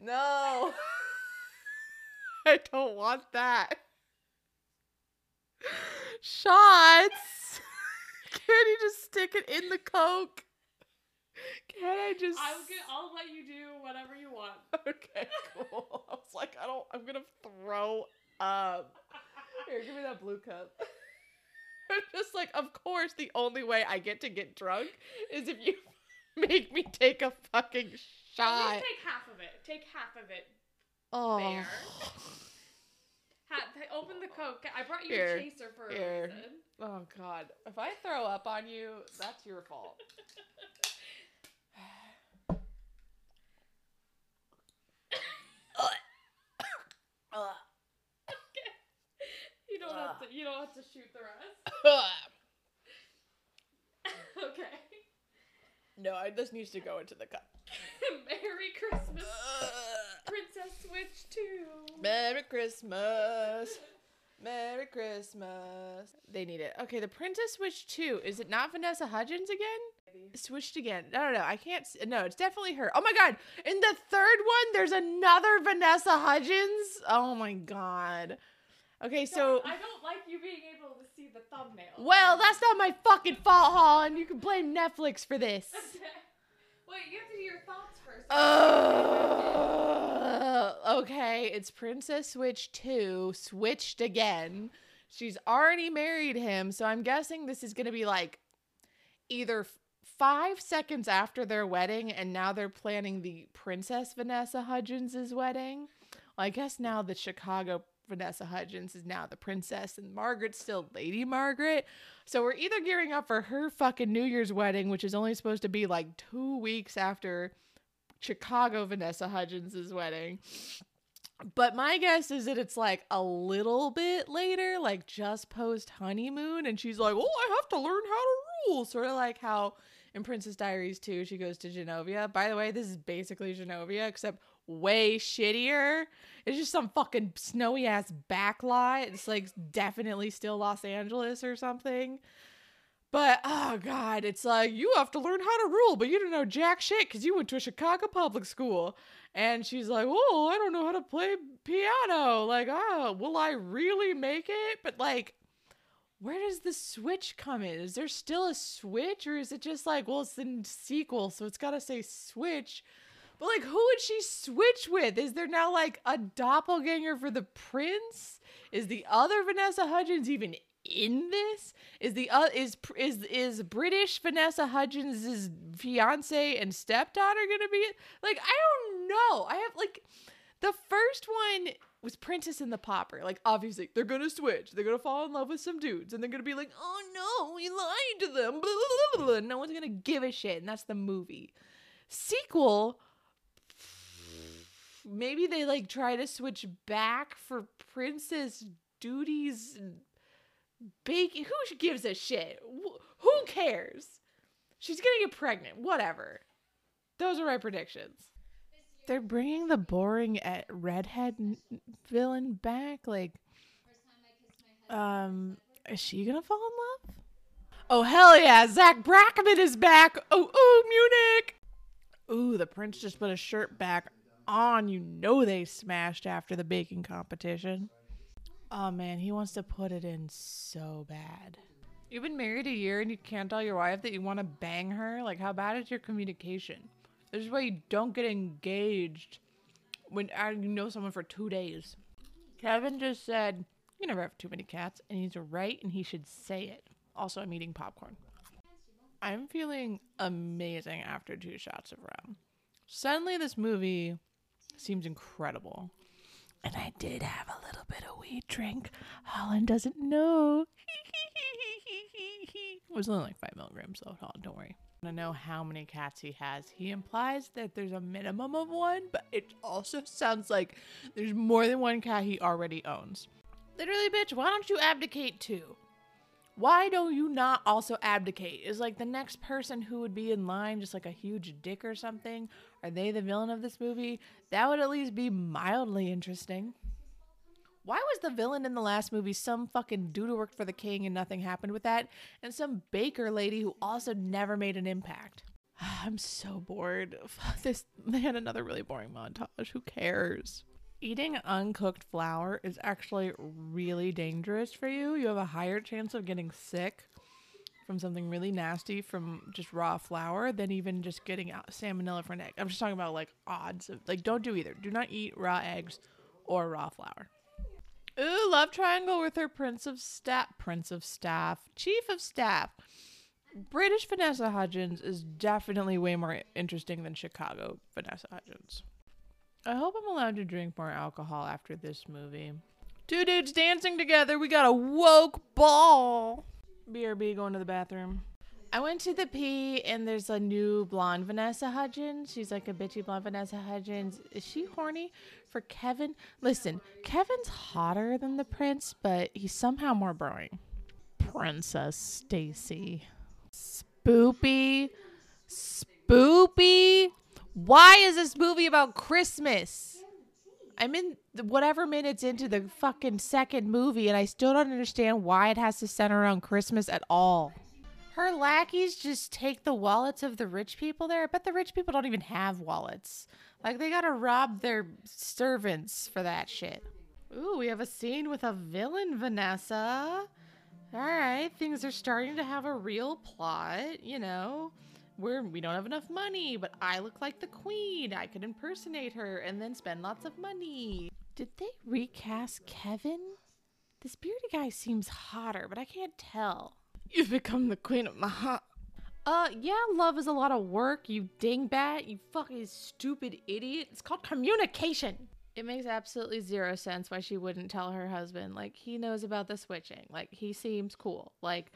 No. no. I don't want that. Shots. Can't you just stick it in the coke? Can't I just? I'm gonna, I'll let you do whatever you want. Okay, cool. I was like, I don't. I'm gonna throw up. Here, give me that blue cup. I'm just like, of course, the only way I get to get drunk is if you make me take a fucking shot. take half of it. Take half of it. Oh, Fair. Ha- open the coke. I brought you Here, a chaser for a reason. oh God! If I throw up on you, that's your fault. You don't have to. You don't have to shoot the rest. okay. no, I, this needs to go into the cup. Merry Christmas, Princess Switch Two. Merry Christmas. Merry Christmas. They need it. Okay, the Princess Switch 2. Is it not Vanessa Hudgens again? Switched again. No, no, no. I can't. s- No, it's definitely her. Oh my God. In the third one, there's another Vanessa Hudgens. Oh my God. Okay, so. I don't like you being able to see the thumbnail. Well, that's not my fucking fault, Holland. You can blame Netflix for this. Wait, you have to do your thoughts first. Uh, okay, it's Princess Switch 2, switched again. She's already married him, so I'm guessing this is going to be like either five seconds after their wedding, and now they're planning the Princess Vanessa Hudgens' wedding. Well, I guess now the Chicago Vanessa Hudgens is now the princess, and Margaret's still Lady Margaret. So we're either gearing up for her fucking New Year's wedding, which is only supposed to be like two weeks after Chicago Vanessa Hudgens' wedding. But my guess is that it's like a little bit later, like just post honeymoon, and she's like, "Oh, I have to learn how to rule." Sort of like how in Princess Diaries 2, she goes to Genovia. By the way, this is basically Genovia, except way shittier. It's just some fucking snowy ass backlot. It's like definitely still Los Angeles or something. But oh god, it's like you have to learn how to rule, but you don't know jack shit because you went to a Chicago public school. And she's like, "Oh, I don't know how to play piano. Like, oh, will I really make it?" But like, where does the switch come in? Is there still a switch, or is it just like, well, it's the sequel, so it's gotta say switch? But like, who would she switch with? Is there now like a doppelganger for the prince? Is the other Vanessa Hudgens even in this? Is the uh, is is is British Vanessa Hudgens' fiance and stepdaughter gonna be? Like, I don't know. I have like the first one was Princess and the Pauper. Like, obviously, they're gonna switch. They're gonna fall in love with some dudes, and they're gonna be like, "Oh no, we lied to them." Blah, blah, blah, blah. No one's gonna give a shit, and that's the movie. Sequel. Maybe they like try to switch back for princess duties and Baking. Who gives a shit? Who cares? She's gonna get pregnant. Whatever. Those are my predictions. They're bringing the boring redhead villain back. Like, um, is she gonna fall in love? Oh hell yeah! Zach Brackman is back. Oh oh Munich. Ooh, the prince just put a shirt back on. You know they smashed after the baking competition. Oh man, he wants to put it in so bad. You've been married a year and you can't tell your wife that you want to bang her? Like, how bad is your communication? This is why you don't get engaged when you know someone for two days. Kevin just said, You never have too many cats, and he's right and he should say it. Also, I'm eating popcorn. I'm feeling amazing after two shots of rum. Suddenly, this movie seems incredible. And I did have a little bit of weed drink. Holland doesn't know. it was only like five milligrams, though. Holland, don't worry. I don't know how many cats he has. He implies that there's a minimum of one, but it also sounds like there's more than one cat he already owns. Literally, bitch, why don't you abdicate too? Why don't you not also abdicate? Is like the next person who would be in line just like a huge dick or something? Are they the villain of this movie? That would at least be mildly interesting. Why was the villain in the last movie some fucking dude who worked for the king and nothing happened with that? And some baker lady who also never made an impact? I'm so bored. This they had another really boring montage. Who cares? Eating uncooked flour is actually really dangerous for you. You have a higher chance of getting sick from something really nasty from just raw flour than even just getting salmonella from an egg. I'm just talking about like odds of like don't do either. Do not eat raw eggs or raw flour. Ooh, love triangle with her prince of staff, prince of staff, chief of staff. British Vanessa Hudgens is definitely way more interesting than Chicago Vanessa Hudgens. I hope I'm allowed to drink more alcohol after this movie. Two dudes dancing together. We got a woke ball. BRB going to the bathroom. I went to the P and there's a new blonde Vanessa Hudgens. She's like a bitchy blonde Vanessa Hudgens. Is she horny for Kevin? Listen, Kevin's hotter than the prince, but he's somehow more boring. Princess Stacy. Spoopy. Spoopy. Why is this movie about Christmas? I'm in whatever minutes into the fucking second movie, and I still don't understand why it has to center around Christmas at all. Her lackeys just take the wallets of the rich people there. I bet the rich people don't even have wallets. Like they gotta rob their servants for that shit. Ooh, we have a scene with a villain, Vanessa. All right, things are starting to have a real plot, you know. We're we don't have enough money, but I look like the queen. I could impersonate her and then spend lots of money. Did they recast Kevin? This bearded guy seems hotter, but I can't tell. You've become the queen of my heart. Uh, yeah, love is a lot of work, you dingbat, you fucking stupid idiot. It's called communication. It makes absolutely zero sense why she wouldn't tell her husband. Like, he knows about the switching. Like, he seems cool. Like,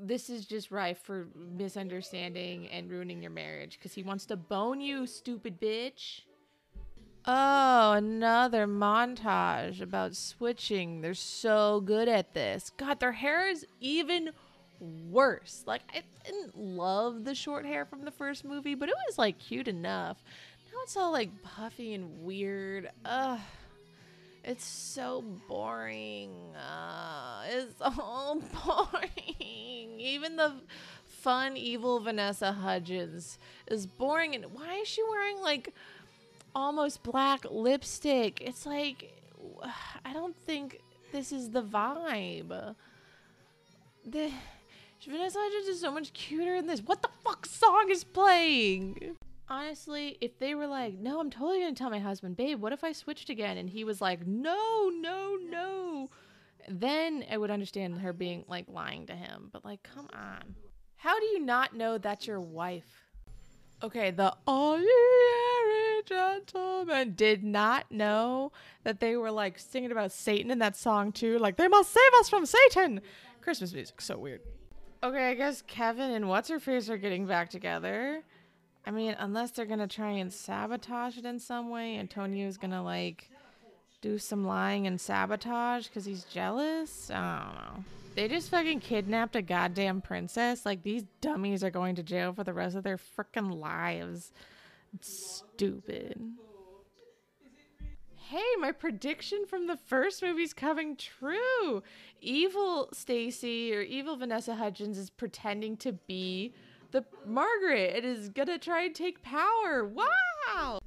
this is just rife for misunderstanding and ruining your marriage because he wants to bone you, stupid bitch. Oh, another montage about switching. They're so good at this. God, their hair is even worse. Like, I didn't love the short hair from the first movie, but it was like cute enough. Now it's all like puffy and weird. Ugh. It's so boring. Uh, it's all boring. Even the fun, evil Vanessa Hudgens is boring. And why is she wearing like almost black lipstick? It's like, I don't think this is the vibe. The Vanessa Hudgens is so much cuter in this. What the fuck song is playing? Honestly, if they were like, no, I'm totally gonna tell my husband, babe, what if I switched again? And he was like, no, no, no. Then I would understand her being like lying to him. But like, come on. How do you not know that's your wife? Okay, the All Ye Gentlemen did not know that they were like singing about Satan in that song too. Like, they must save us from Satan. Christmas music, so weird. Okay, I guess Kevin and What's Her Face are getting back together. I mean, unless they're gonna try and sabotage it in some way, Antonio's gonna like do some lying and sabotage because he's jealous. I don't know. They just fucking kidnapped a goddamn princess. Like these dummies are going to jail for the rest of their freaking lives. Stupid. Hey, my prediction from the first movie's coming true. Evil Stacy or evil Vanessa Hudgens is pretending to be the Margaret. It is gonna try and take power. Wow.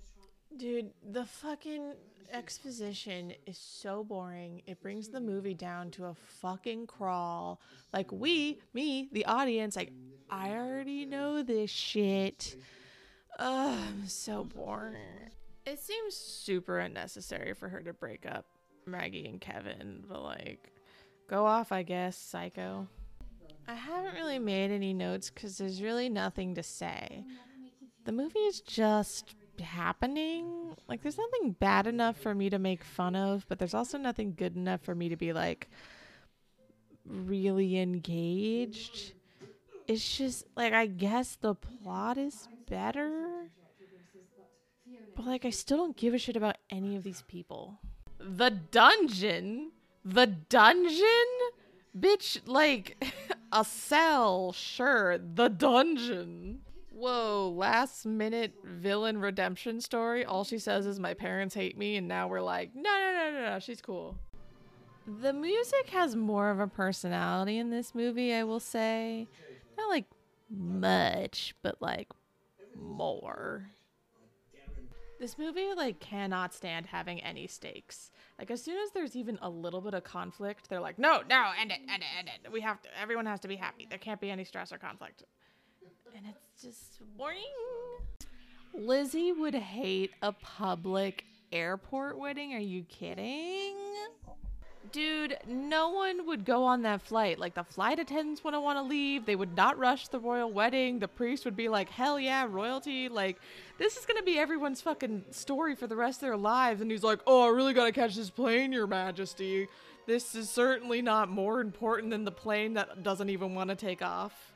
Dude, the fucking exposition is so boring. It brings the movie down to a fucking crawl. Like we, me, the audience, like I already know this shit. Ugh, I'm so boring. It seems super unnecessary for her to break up Maggie and Kevin, but like, go off, I guess, psycho. I haven't really made any notes because there's really nothing to say. The movie is just happening. Like, there's nothing bad enough for me to make fun of, but there's also nothing good enough for me to be like really engaged. It's just like, I guess the plot is better. But like, I still don't give a shit about any of these people. The dungeon? The dungeon? Bitch, like, a cell, sure. The dungeon. Whoa, last minute villain redemption story. All she says is, My parents hate me, and now we're like, No, no, no, no, no, she's cool. The music has more of a personality in this movie, I will say. Not like much, but like more. This movie like cannot stand having any stakes. Like as soon as there's even a little bit of conflict, they're like, "No, no, end it, end it, end it. We have to. Everyone has to be happy. There can't be any stress or conflict." And it's just boring. Lizzie would hate a public airport wedding. Are you kidding? Dude, no one would go on that flight. Like the flight attendants wouldn't want to leave. They would not rush the royal wedding. The priest would be like, "Hell yeah, royalty!" Like this is gonna be everyone's fucking story for the rest of their lives. And he's like, "Oh, I really gotta catch this plane, Your Majesty. This is certainly not more important than the plane that doesn't even want to take off."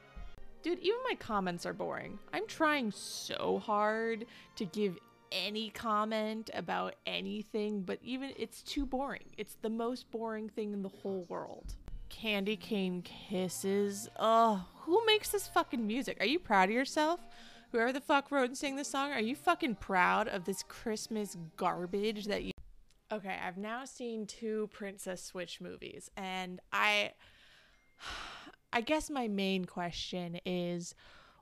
Dude, even my comments are boring. I'm trying so hard to give any comment about anything, but even it's too boring. It's the most boring thing in the whole world. Candy cane kisses. Ugh, who makes this fucking music? Are you proud of yourself? Whoever the fuck wrote and sang this song, are you fucking proud of this Christmas garbage that you. Okay, I've now seen two Princess Switch movies, and I. I guess my main question is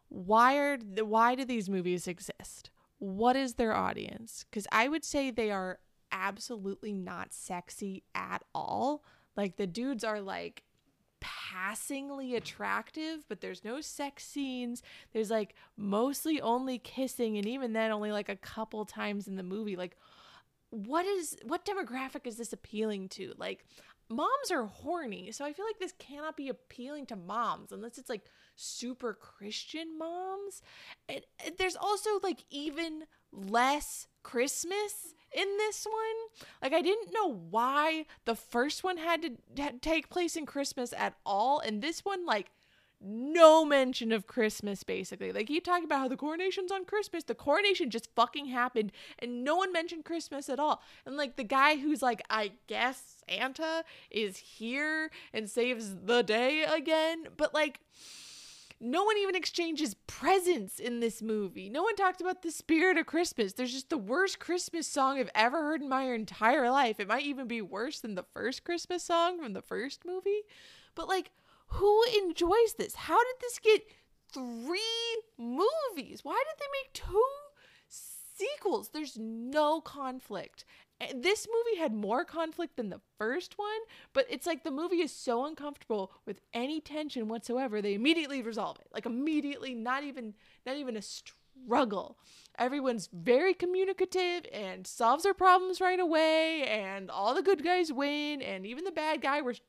why are why do these movies exist? What is their audience? Cuz I would say they are absolutely not sexy at all. Like the dudes are like passingly attractive, but there's no sex scenes. There's like mostly only kissing and even then only like a couple times in the movie. Like what is what demographic is this appealing to? Like moms are horny, so I feel like this cannot be appealing to moms unless it's like super Christian moms. And, and there's also like even less Christmas in this one. Like I didn't know why the first one had to had take place in Christmas at all, and this one like no mention of Christmas basically. They keep talking about how the coronation's on Christmas. The coronation just fucking happened and no one mentioned Christmas at all. And like the guy who's like, I guess Santa is here and saves the day again. But like, no one even exchanges presents in this movie. No one talks about the spirit of Christmas. There's just the worst Christmas song I've ever heard in my entire life. It might even be worse than the first Christmas song from the first movie. But like, who enjoys this? How did this get three movies? Why did they make two sequels? There's no conflict. And This movie had more conflict than the first one, but it's like the movie is so uncomfortable with any tension whatsoever, they immediately resolve it. Like immediately, not even not even a struggle. Everyone's very communicative and solves their problems right away, and all the good guys win, and even the bad guy was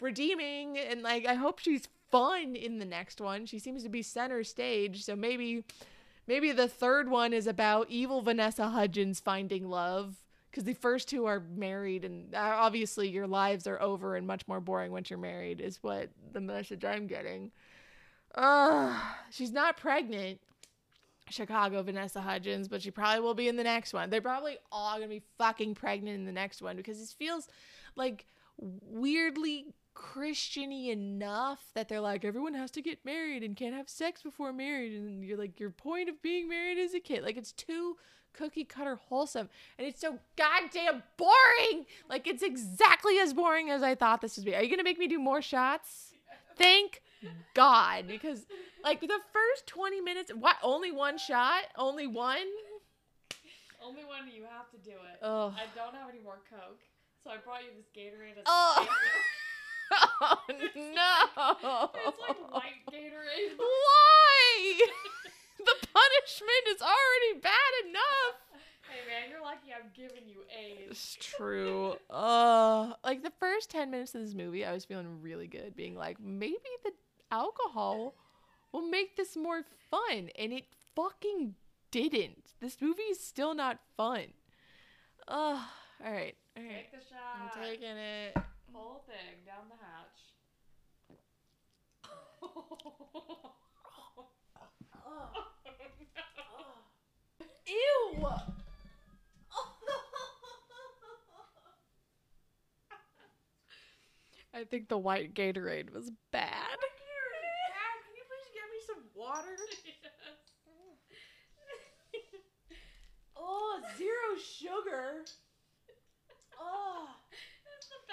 redeeming and like I hope she's fun in the next one. She seems to be center stage, so maybe maybe the third one is about evil Vanessa Hudgens finding love because the first two are married and uh, obviously your lives are over and much more boring once you're married is what the message I'm getting. Uh, she's not pregnant. Chicago Vanessa Hudgens, but she probably will be in the next one. They're probably all gonna be fucking pregnant in the next one because this feels like weirdly Christiany enough that they're like everyone has to get married and can't have sex before married, and you're like your point of being married is a kid. Like it's too cookie cutter wholesome, and it's so goddamn boring. Like it's exactly as boring as I thought this would be. Are you gonna make me do more shots? Thank God, because like the first 20 minutes, what? Only one shot? Only one? Only one you have to do it. Ugh. I don't have any more Coke, so I brought you this Gatorade. as Oh. oh no! It's like oh, white Gatorade. Why? the punishment is already bad enough. Hey man, you're lucky I'm giving you AIDS. It's true. Uh, like the first 10 minutes of this movie, I was feeling really good, being like, maybe the alcohol will make this more fun. And it fucking didn't. This movie is still not fun. Uh, all right. All right. Take the shot. I'm taking it. Whole thing down the hatch. Ew! I think the white Gatorade was bad. Can you please get me some water? Oh, zero sugar. Oh, That's the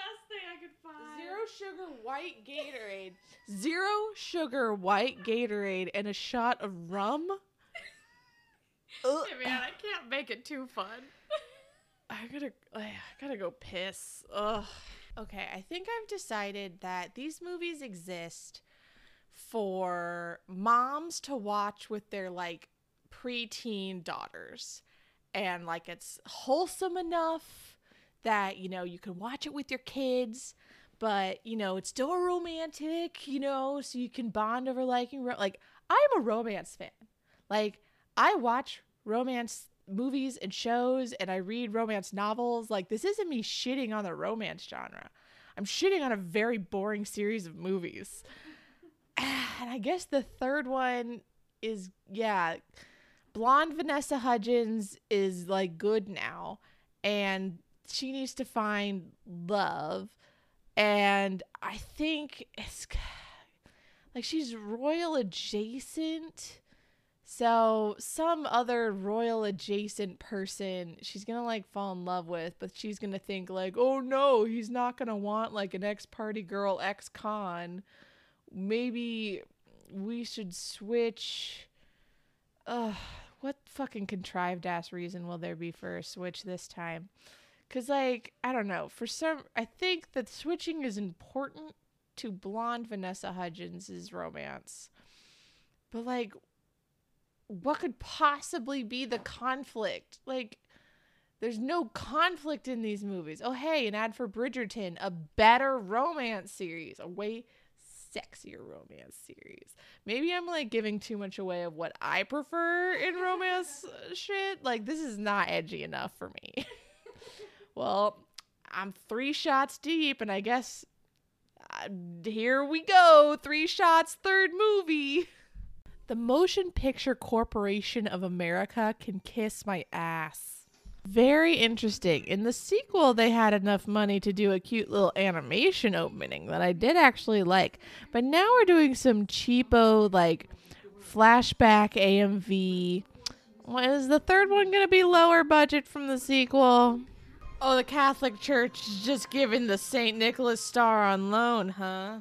best thing I could find. zero sugar white Gatorade. Zero sugar white Gatorade and a shot of rum. Ugh. Hey man, I can't make it too fun. I gotta, I gotta go piss. Ugh. Okay, I think I've decided that these movies exist for moms to watch with their like preteen daughters, and like it's wholesome enough that you know you can watch it with your kids, but you know it's still romantic, you know, so you can bond over liking. Like I'm a romance fan. Like I watch romance movies and shows and I read romance novels. Like this isn't me shitting on the romance genre. I'm shitting on a very boring series of movies. And I guess the third one is yeah, blonde Vanessa Hudgens is like good now and she needs to find love and I think it's like she's royal adjacent. So some other royal adjacent person she's gonna like fall in love with, but she's gonna think like, oh no, he's not gonna want like an ex party girl, ex con. Maybe we should switch. Ugh, what fucking contrived ass reason will there be for a switch this time? Cause like I don't know, for some I think that switching is important to blonde Vanessa Hudgens' romance. But like what could possibly be the conflict? Like there's no conflict in these movies. Oh hey, an ad for Bridgerton, a better romance series, a way sexier romance series. Maybe I'm like giving too much away of what I prefer in romance uh, shit. Like this is not edgy enough for me. well, I'm 3 shots deep and I guess uh, here we go. 3 shots, third movie. The Motion Picture Corporation of America can kiss my ass. Very interesting. In the sequel, they had enough money to do a cute little animation opening that I did actually like. But now we're doing some cheapo, like, flashback AMV. What is the third one going to be lower budget from the sequel? Oh, the Catholic Church is just giving the St. Nicholas star on loan, huh?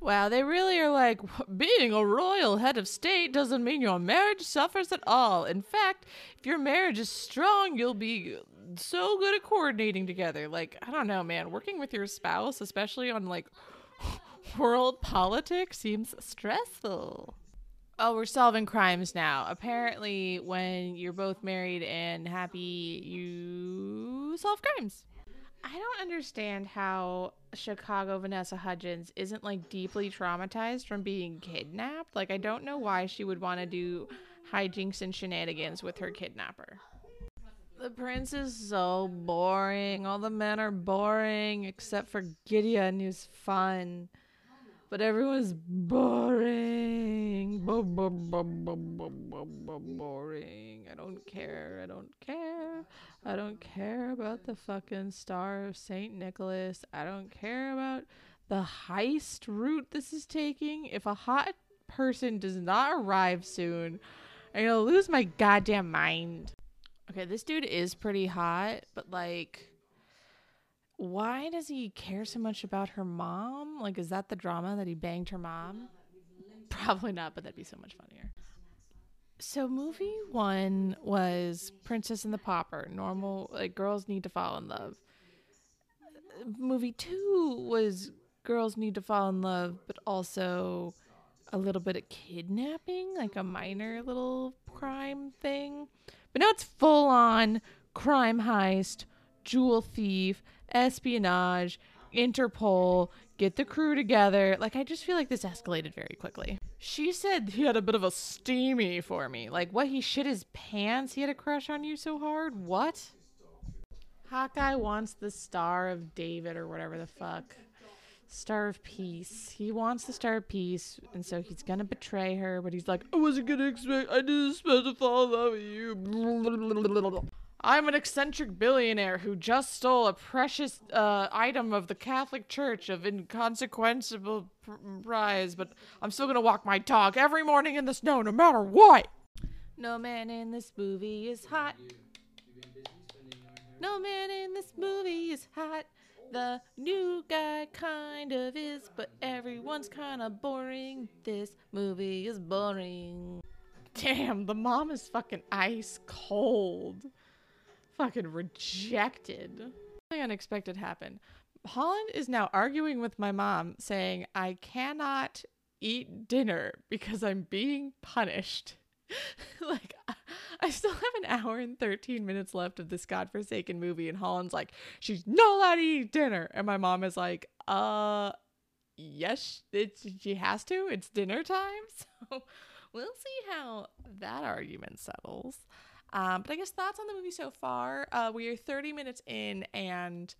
Wow, they really are like, being a royal head of state doesn't mean your marriage suffers at all. In fact, if your marriage is strong, you'll be so good at coordinating together. Like, I don't know, man, working with your spouse, especially on like world politics, seems stressful. Oh, we're solving crimes now. Apparently, when you're both married and happy, you solve crimes. I don't understand how Chicago Vanessa Hudgens isn't like deeply traumatized from being kidnapped. Like, I don't know why she would want to do hijinks and shenanigans with her kidnapper. The prince is so boring. All the men are boring except for Gideon, who's fun. But everyone's boring. Bo- bo- bo- bo- bo- bo- bo- boring. I don't care. I don't care. I don't care about the fucking Star of St. Nicholas. I don't care about the heist route this is taking. If a hot person does not arrive soon, I'm gonna lose my goddamn mind. Okay, this dude is pretty hot, but like, why does he care so much about her mom? Like, is that the drama that he banged her mom? Probably not, but that'd be so much funnier. So, movie one was Princess and the Pauper. Normal, like, girls need to fall in love. Movie two was girls need to fall in love, but also a little bit of kidnapping, like a minor little crime thing. But now it's full on crime heist, jewel thief, espionage, Interpol, get the crew together. Like, I just feel like this escalated very quickly. She said he had a bit of a steamy for me. Like, what? He shit his pants? He had a crush on you so hard? What? Hawkeye wants the Star of David or whatever the fuck. Star of Peace. He wants the Star of Peace, and so he's gonna betray her, but he's like, I wasn't gonna expect, I didn't expect to fall in love with you. I'm an eccentric billionaire who just stole a precious uh, item of the Catholic Church of inconsequential pr- prize, but I'm still gonna walk my dog every morning in the snow, no matter what. No man in this movie is hot. No man in this movie is hot. The new guy kind of is, but everyone's kind of boring. This movie is boring. Damn, the mom is fucking ice cold. Fucking rejected. Something unexpected happened. Holland is now arguing with my mom, saying, I cannot eat dinner because I'm being punished. like, I- still have an hour and 13 minutes left of this godforsaken movie, and Holland's like, she's not allowed to eat dinner. And my mom is like, uh, yes, it's, she has to. It's dinner time. So we'll see how that argument settles. Um, but I guess thoughts on the movie so far. Uh, we are 30 minutes in, and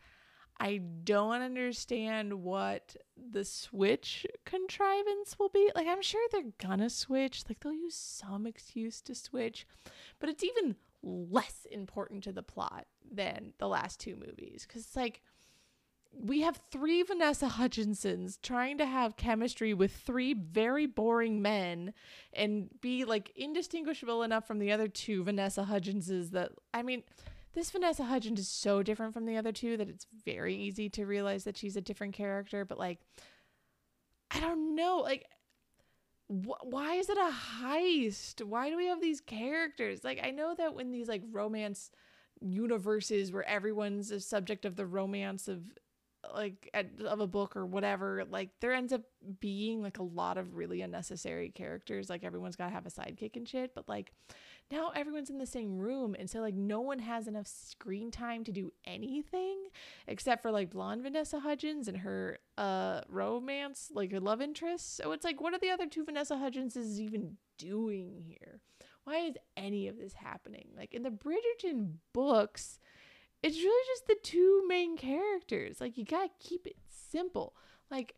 I don't understand what the switch contrivance will be. Like, I'm sure they're gonna switch. Like, they'll use some excuse to switch, but it's even less important to the plot than the last two movies. Because, it's like, we have three Vanessa Hudgenses trying to have chemistry with three very boring men and be like indistinguishable enough from the other two Vanessa Hudgenses that I mean this Vanessa Hudgens is so different from the other two that it's very easy to realize that she's a different character but like I don't know like wh- why is it a heist? Why do we have these characters? Like I know that when these like romance universes where everyone's a subject of the romance of like at, of a book or whatever like there ends up being like a lot of really unnecessary characters. Like everyone's got to have a sidekick and shit but like now everyone's in the same room and so like no one has enough screen time to do anything except for like blonde Vanessa Hudgens and her uh romance like her love interest so it's like what are the other two Vanessa Hudgenses even doing here? Why is any of this happening? Like in the Bridgerton books it's really just the two main characters. Like you gotta keep it simple. Like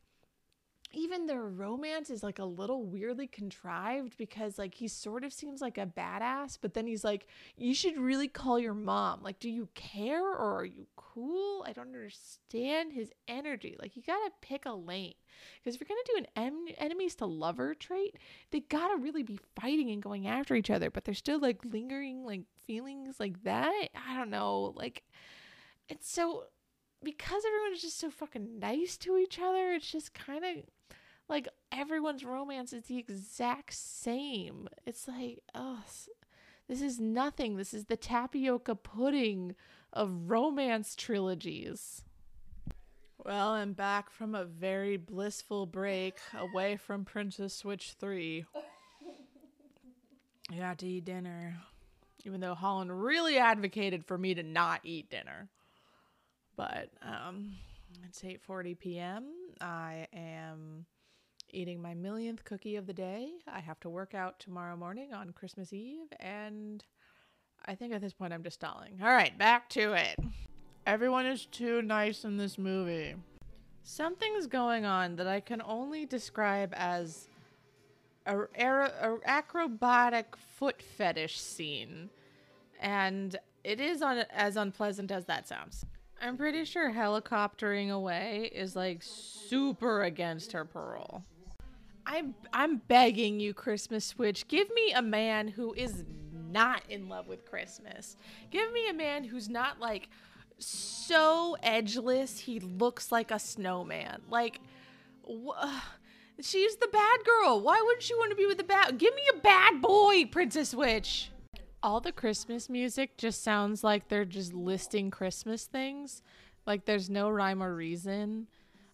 even their romance is like a little weirdly contrived because like he sort of seems like a badass, but then he's like, you should really call your mom. Like, do you care or are you cool? I don't understand his energy. Like, you gotta pick a lane because if you're gonna do an en- enemies to lover trait, they gotta really be fighting and going after each other, but they're still like lingering like feelings like that. I don't know. Like, it's so because everyone is just so fucking nice to each other. It's just kind of like everyone's romance is the exact same. It's like, oh, this is nothing. This is the tapioca pudding of romance trilogies. Well, I'm back from a very blissful break away from Princess Switch 3. I got to eat dinner. Even though Holland really advocated for me to not eat dinner. But um it's 8:40 p.m. I am eating my millionth cookie of the day. I have to work out tomorrow morning on Christmas Eve and I think at this point I'm just stalling. All right, back to it. Everyone is too nice in this movie. Something's going on that I can only describe as a, a acrobatic foot fetish scene, and it is on as unpleasant as that sounds. I'm pretty sure helicoptering away is like super against her parole. I'm I'm begging you, Christmas Switch, give me a man who is not in love with Christmas. Give me a man who's not like so edgeless he looks like a snowman. Like wh- she's the bad girl. Why wouldn't she want to be with the bad? Give me a bad boy, Princess Switch. All the Christmas music just sounds like they're just listing Christmas things. Like there's no rhyme or reason.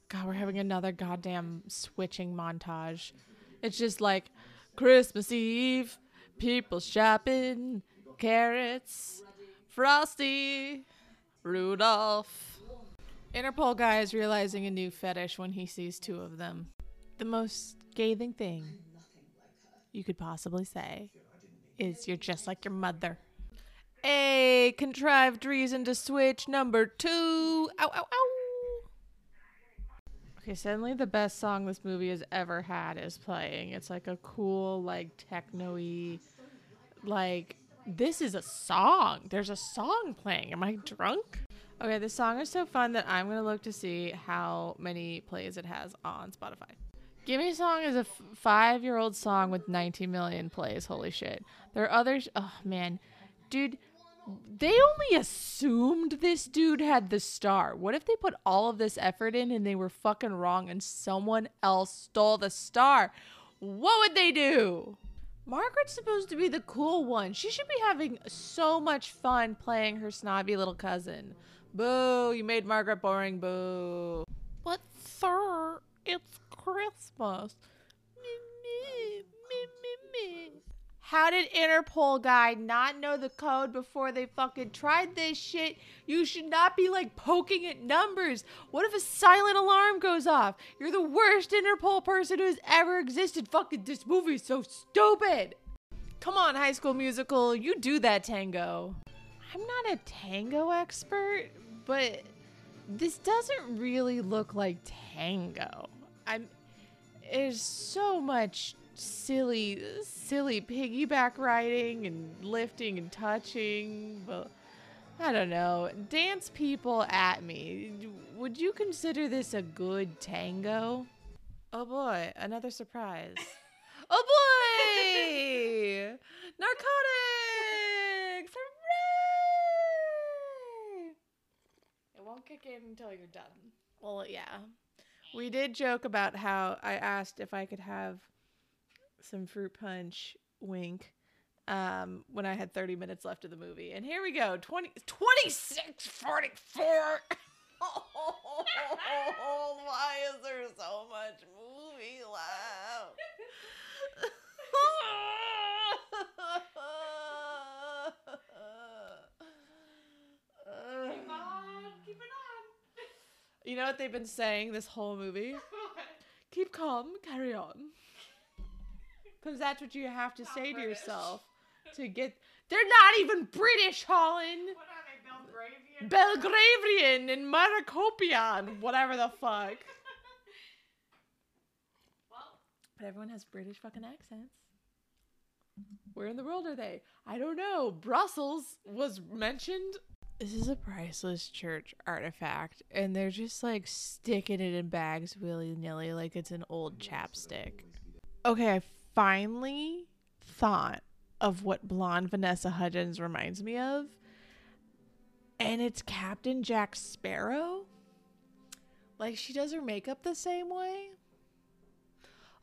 God, we're having another goddamn switching montage. It's just like Christmas Eve, people shopping, carrots, Frosty, Rudolph. Interpol guy is realizing a new fetish when he sees two of them. The most scathing thing you could possibly say is you're just like your mother. A contrived reason to switch number two. Ow, ow, ow. Okay, suddenly the best song this movie has ever had is playing. It's like a cool, like techno-y, like this is a song. There's a song playing. Am I drunk? Okay, this song is so fun that I'm gonna look to see how many plays it has on Spotify. Give Me a Song is a f- five-year-old song with 19 million plays. Holy shit! There are others. Oh man, dude, they only assumed this dude had the star. What if they put all of this effort in and they were fucking wrong and someone else stole the star? What would they do? Margaret's supposed to be the cool one. She should be having so much fun playing her snobby little cousin. Boo, you made Margaret boring, boo. But, sir, it's Christmas. Me, me, me, me, me. How did Interpol guy not know the code before they fucking tried this shit? You should not be like poking at numbers. What if a silent alarm goes off? You're the worst Interpol person who has ever existed. Fucking this movie is so stupid. Come on, High School Musical, you do that tango. I'm not a tango expert, but this doesn't really look like tango. I'm there's so much silly silly piggyback riding and lifting and touching but i don't know. Dance people at me. Would you consider this a good tango? Oh boy. Another surprise. Oh boy! Narcotics! Hooray! It won't kick in until you're done. well yeah. We did joke about how i asked if i could have some fruit punch wink um when i had 30 minutes left of the movie. And here we go 20 26 44 why is there so much movie left? Keep on, keep it on. you know what they've been saying this whole movie? Keep calm carry on because that's what you have to say to yourself to get they're not even british holland. What are they, Belgravian? belgravian and Maracopian, whatever the fuck. Well, but everyone has british fucking accents. Where in the world are they? I don't know. Brussels was mentioned. This is a priceless church artifact and they're just like sticking it in bags willy-nilly like it's an old chapstick. Okay i finally thought of what blonde vanessa hudgens reminds me of and it's captain jack sparrow like she does her makeup the same way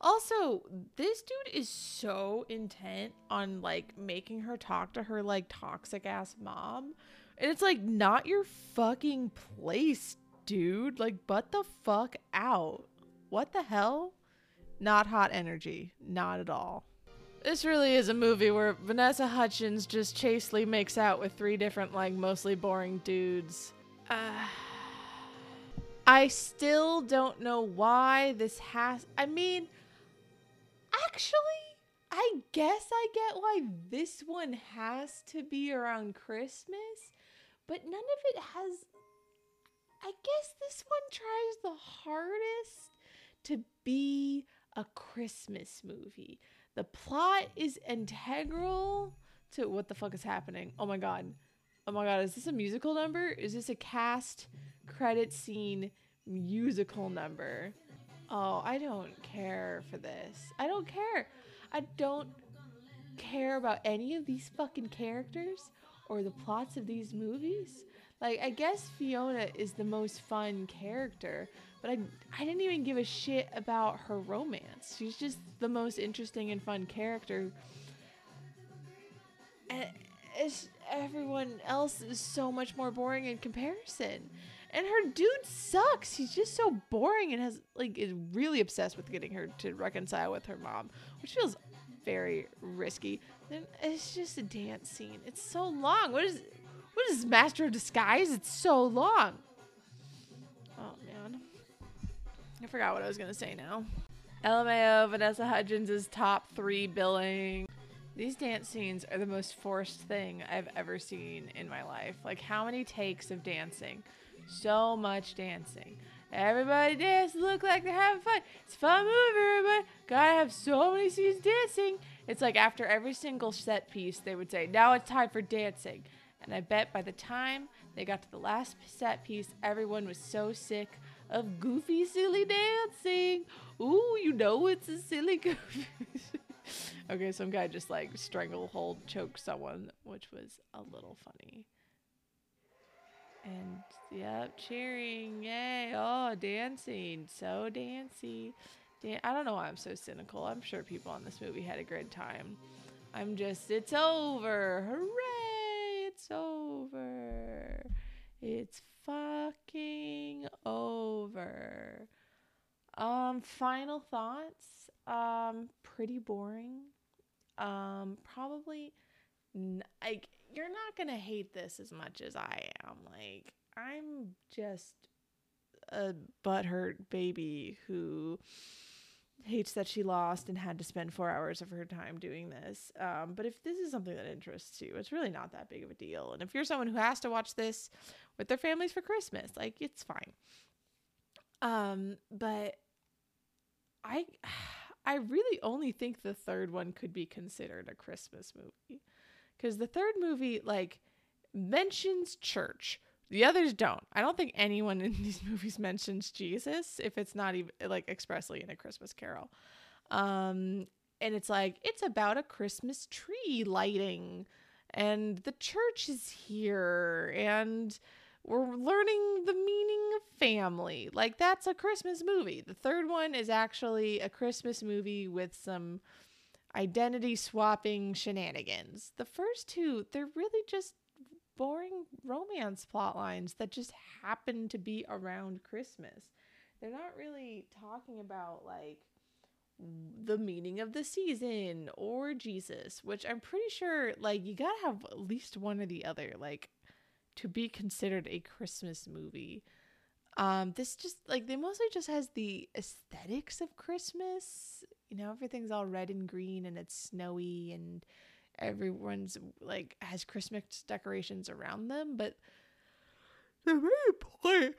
also, this dude is so intent on like making her talk to her like toxic ass mom. And it's like not your fucking place, dude. Like butt the fuck out. What the hell? Not hot energy. Not at all. This really is a movie where Vanessa Hudgens just chastely makes out with three different like mostly boring dudes. Uh I still don't know why this has I mean Actually, I guess I get why this one has to be around Christmas, but none of it has. I guess this one tries the hardest to be a Christmas movie. The plot is integral to what the fuck is happening. Oh my god. Oh my god, is this a musical number? Is this a cast credit scene musical number? Oh, I don't care for this. I don't care. I don't care about any of these fucking characters or the plots of these movies. Like, I guess Fiona is the most fun character, but I, I didn't even give a shit about her romance. She's just the most interesting and fun character. And it's, everyone else is so much more boring in comparison. And her dude sucks. He's just so boring and has like is really obsessed with getting her to reconcile with her mom, which feels very risky. Then it's just a dance scene. It's so long. What is what is Master of Disguise? It's so long. I forgot what I was gonna say now. LMAO, Vanessa Hudgens' top three billing. These dance scenes are the most forced thing I've ever seen in my life. Like, how many takes of dancing? So much dancing. Everybody dance, look like they're having fun. It's a fun movie, everybody. Gotta have so many scenes dancing. It's like after every single set piece, they would say, now it's time for dancing. And I bet by the time they got to the last set piece, everyone was so sick of goofy, silly dancing. Ooh, you know it's a silly goofy. okay, some guy just like stranglehold choked someone, which was a little funny. And yep, cheering, yay! Oh, dancing, so dancy. Dan- I don't know why I'm so cynical. I'm sure people on this movie had a great time. I'm just, it's over, hooray! It's over. It's fucking Um, final thoughts. Um, pretty boring. Um, probably n- like you're not gonna hate this as much as I am. Like I'm just a butthurt baby who hates that she lost and had to spend four hours of her time doing this. Um, but if this is something that interests you, it's really not that big of a deal. And if you're someone who has to watch this with their families for Christmas, like it's fine. Um, but I I really only think the third one could be considered a Christmas movie. Cuz the third movie like mentions church. The others don't. I don't think anyone in these movies mentions Jesus if it's not even like expressly in a Christmas carol. Um and it's like it's about a Christmas tree lighting and the church is here and we're learning the meaning of family. Like that's a Christmas movie. The third one is actually a Christmas movie with some identity swapping shenanigans. The first two, they're really just boring romance plot lines that just happen to be around Christmas. They're not really talking about like the meaning of the season or Jesus, which I'm pretty sure like you got to have at least one or the other. Like to be considered a Christmas movie. Um, this just like they mostly just has the aesthetics of Christmas. You know, everything's all red and green and it's snowy and everyone's like has Christmas decorations around them, but the main point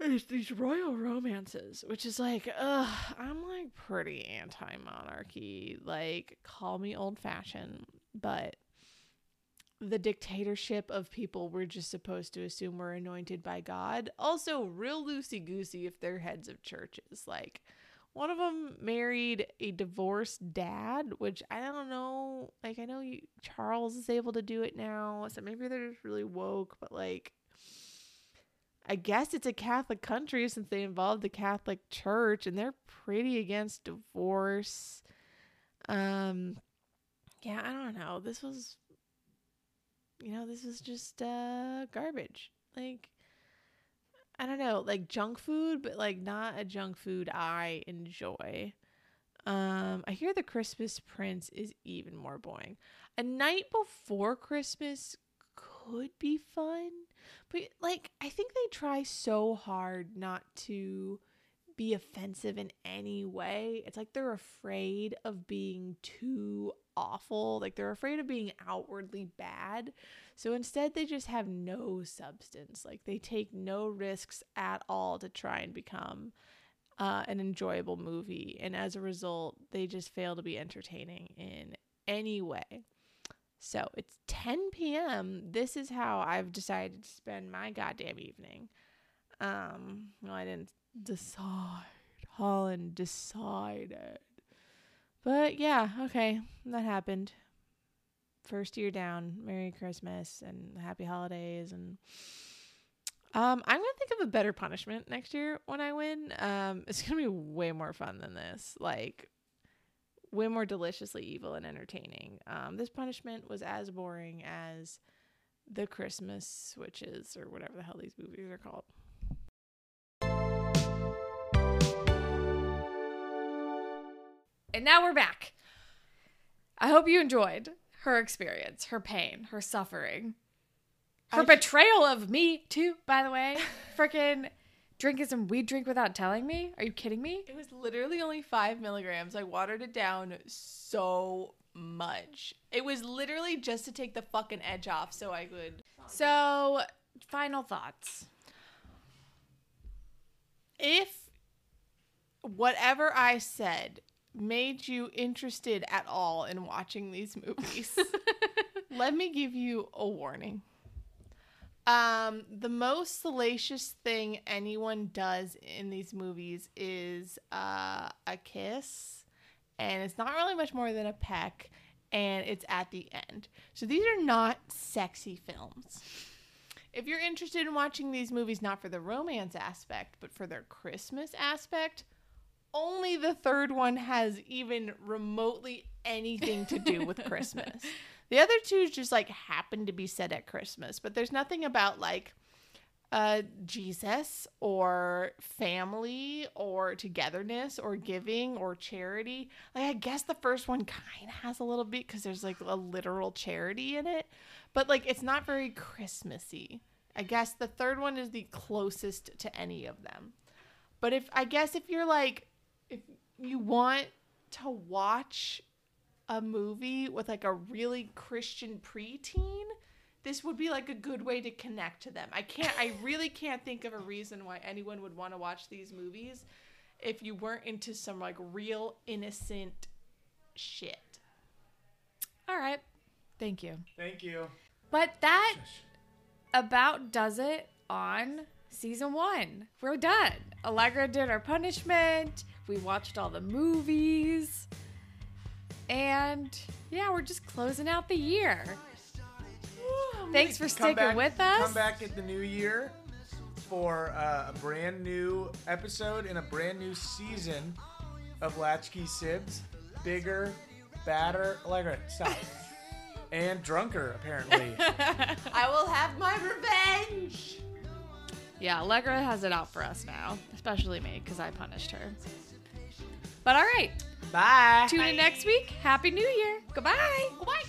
is these royal romances, which is like, ugh, I'm like pretty anti monarchy. Like, call me old fashioned, but the dictatorship of people we're just supposed to assume were anointed by God. Also, real loosey goosey if they're heads of churches. Like, one of them married a divorced dad, which I don't know. Like, I know you, Charles is able to do it now, so maybe they're just really woke, but like, I guess it's a Catholic country since they involve the Catholic Church and they're pretty against divorce. Um, yeah, I don't know. This was you know, this is just uh garbage. Like I don't know, like junk food, but like not a junk food I enjoy. Um, I hear the Christmas Prince is even more boring. A Knight before Christmas could be fun, but like I think they try so hard not to be offensive in any way. It's like they're afraid of being too awful. Like they're afraid of being outwardly bad. So instead, they just have no substance. Like they take no risks at all to try and become uh, an enjoyable movie. And as a result, they just fail to be entertaining in any way. So it's 10 p.m. This is how I've decided to spend my goddamn evening. Um, well, I didn't decide. Holland decided. But yeah, okay, that happened. First year down. Merry Christmas and happy holidays and um I'm to think of a better punishment next year when I win. Um it's to be way more fun than this. Like way more deliciously evil and entertaining. Um this punishment was as boring as the Christmas switches or whatever the hell these movies are called. And now we're back. I hope you enjoyed her experience, her pain, her suffering, her I- betrayal of me, too, by the way. Freaking drinking some weed drink without telling me? Are you kidding me? It was literally only five milligrams. I watered it down so much. It was literally just to take the fucking edge off so I could. So, final thoughts. If whatever I said made you interested at all in watching these movies, let me give you a warning. Um, the most salacious thing anyone does in these movies is uh, a kiss, and it's not really much more than a peck, and it's at the end. So these are not sexy films. If you're interested in watching these movies not for the romance aspect, but for their Christmas aspect, only the third one has even remotely anything to do with Christmas. The other two just like happen to be set at Christmas, but there's nothing about like uh Jesus or family or togetherness or giving or charity. Like I guess the first one kind of has a little bit cuz there's like a literal charity in it, but like it's not very Christmassy. I guess the third one is the closest to any of them. But if I guess if you're like you want to watch a movie with like a really Christian preteen, this would be like a good way to connect to them. I can't I really can't think of a reason why anyone would want to watch these movies if you weren't into some like real innocent shit. All right. Thank you. Thank you. But that about does it on season one. We're done. Allegra did our punishment. We watched all the movies. And yeah, we're just closing out the year. Thanks for sticking back- with us. Come back at the new year for uh, a brand new episode and a brand new season of Latchkey Sibs. Bigger, badder, Allegra, stop. and drunker, apparently. I will have my revenge. Yeah, Allegra has it out for us now, especially me because I punished her. But all right, Bye. tune in next week. Happy New Year. Goodbye. Goodbye.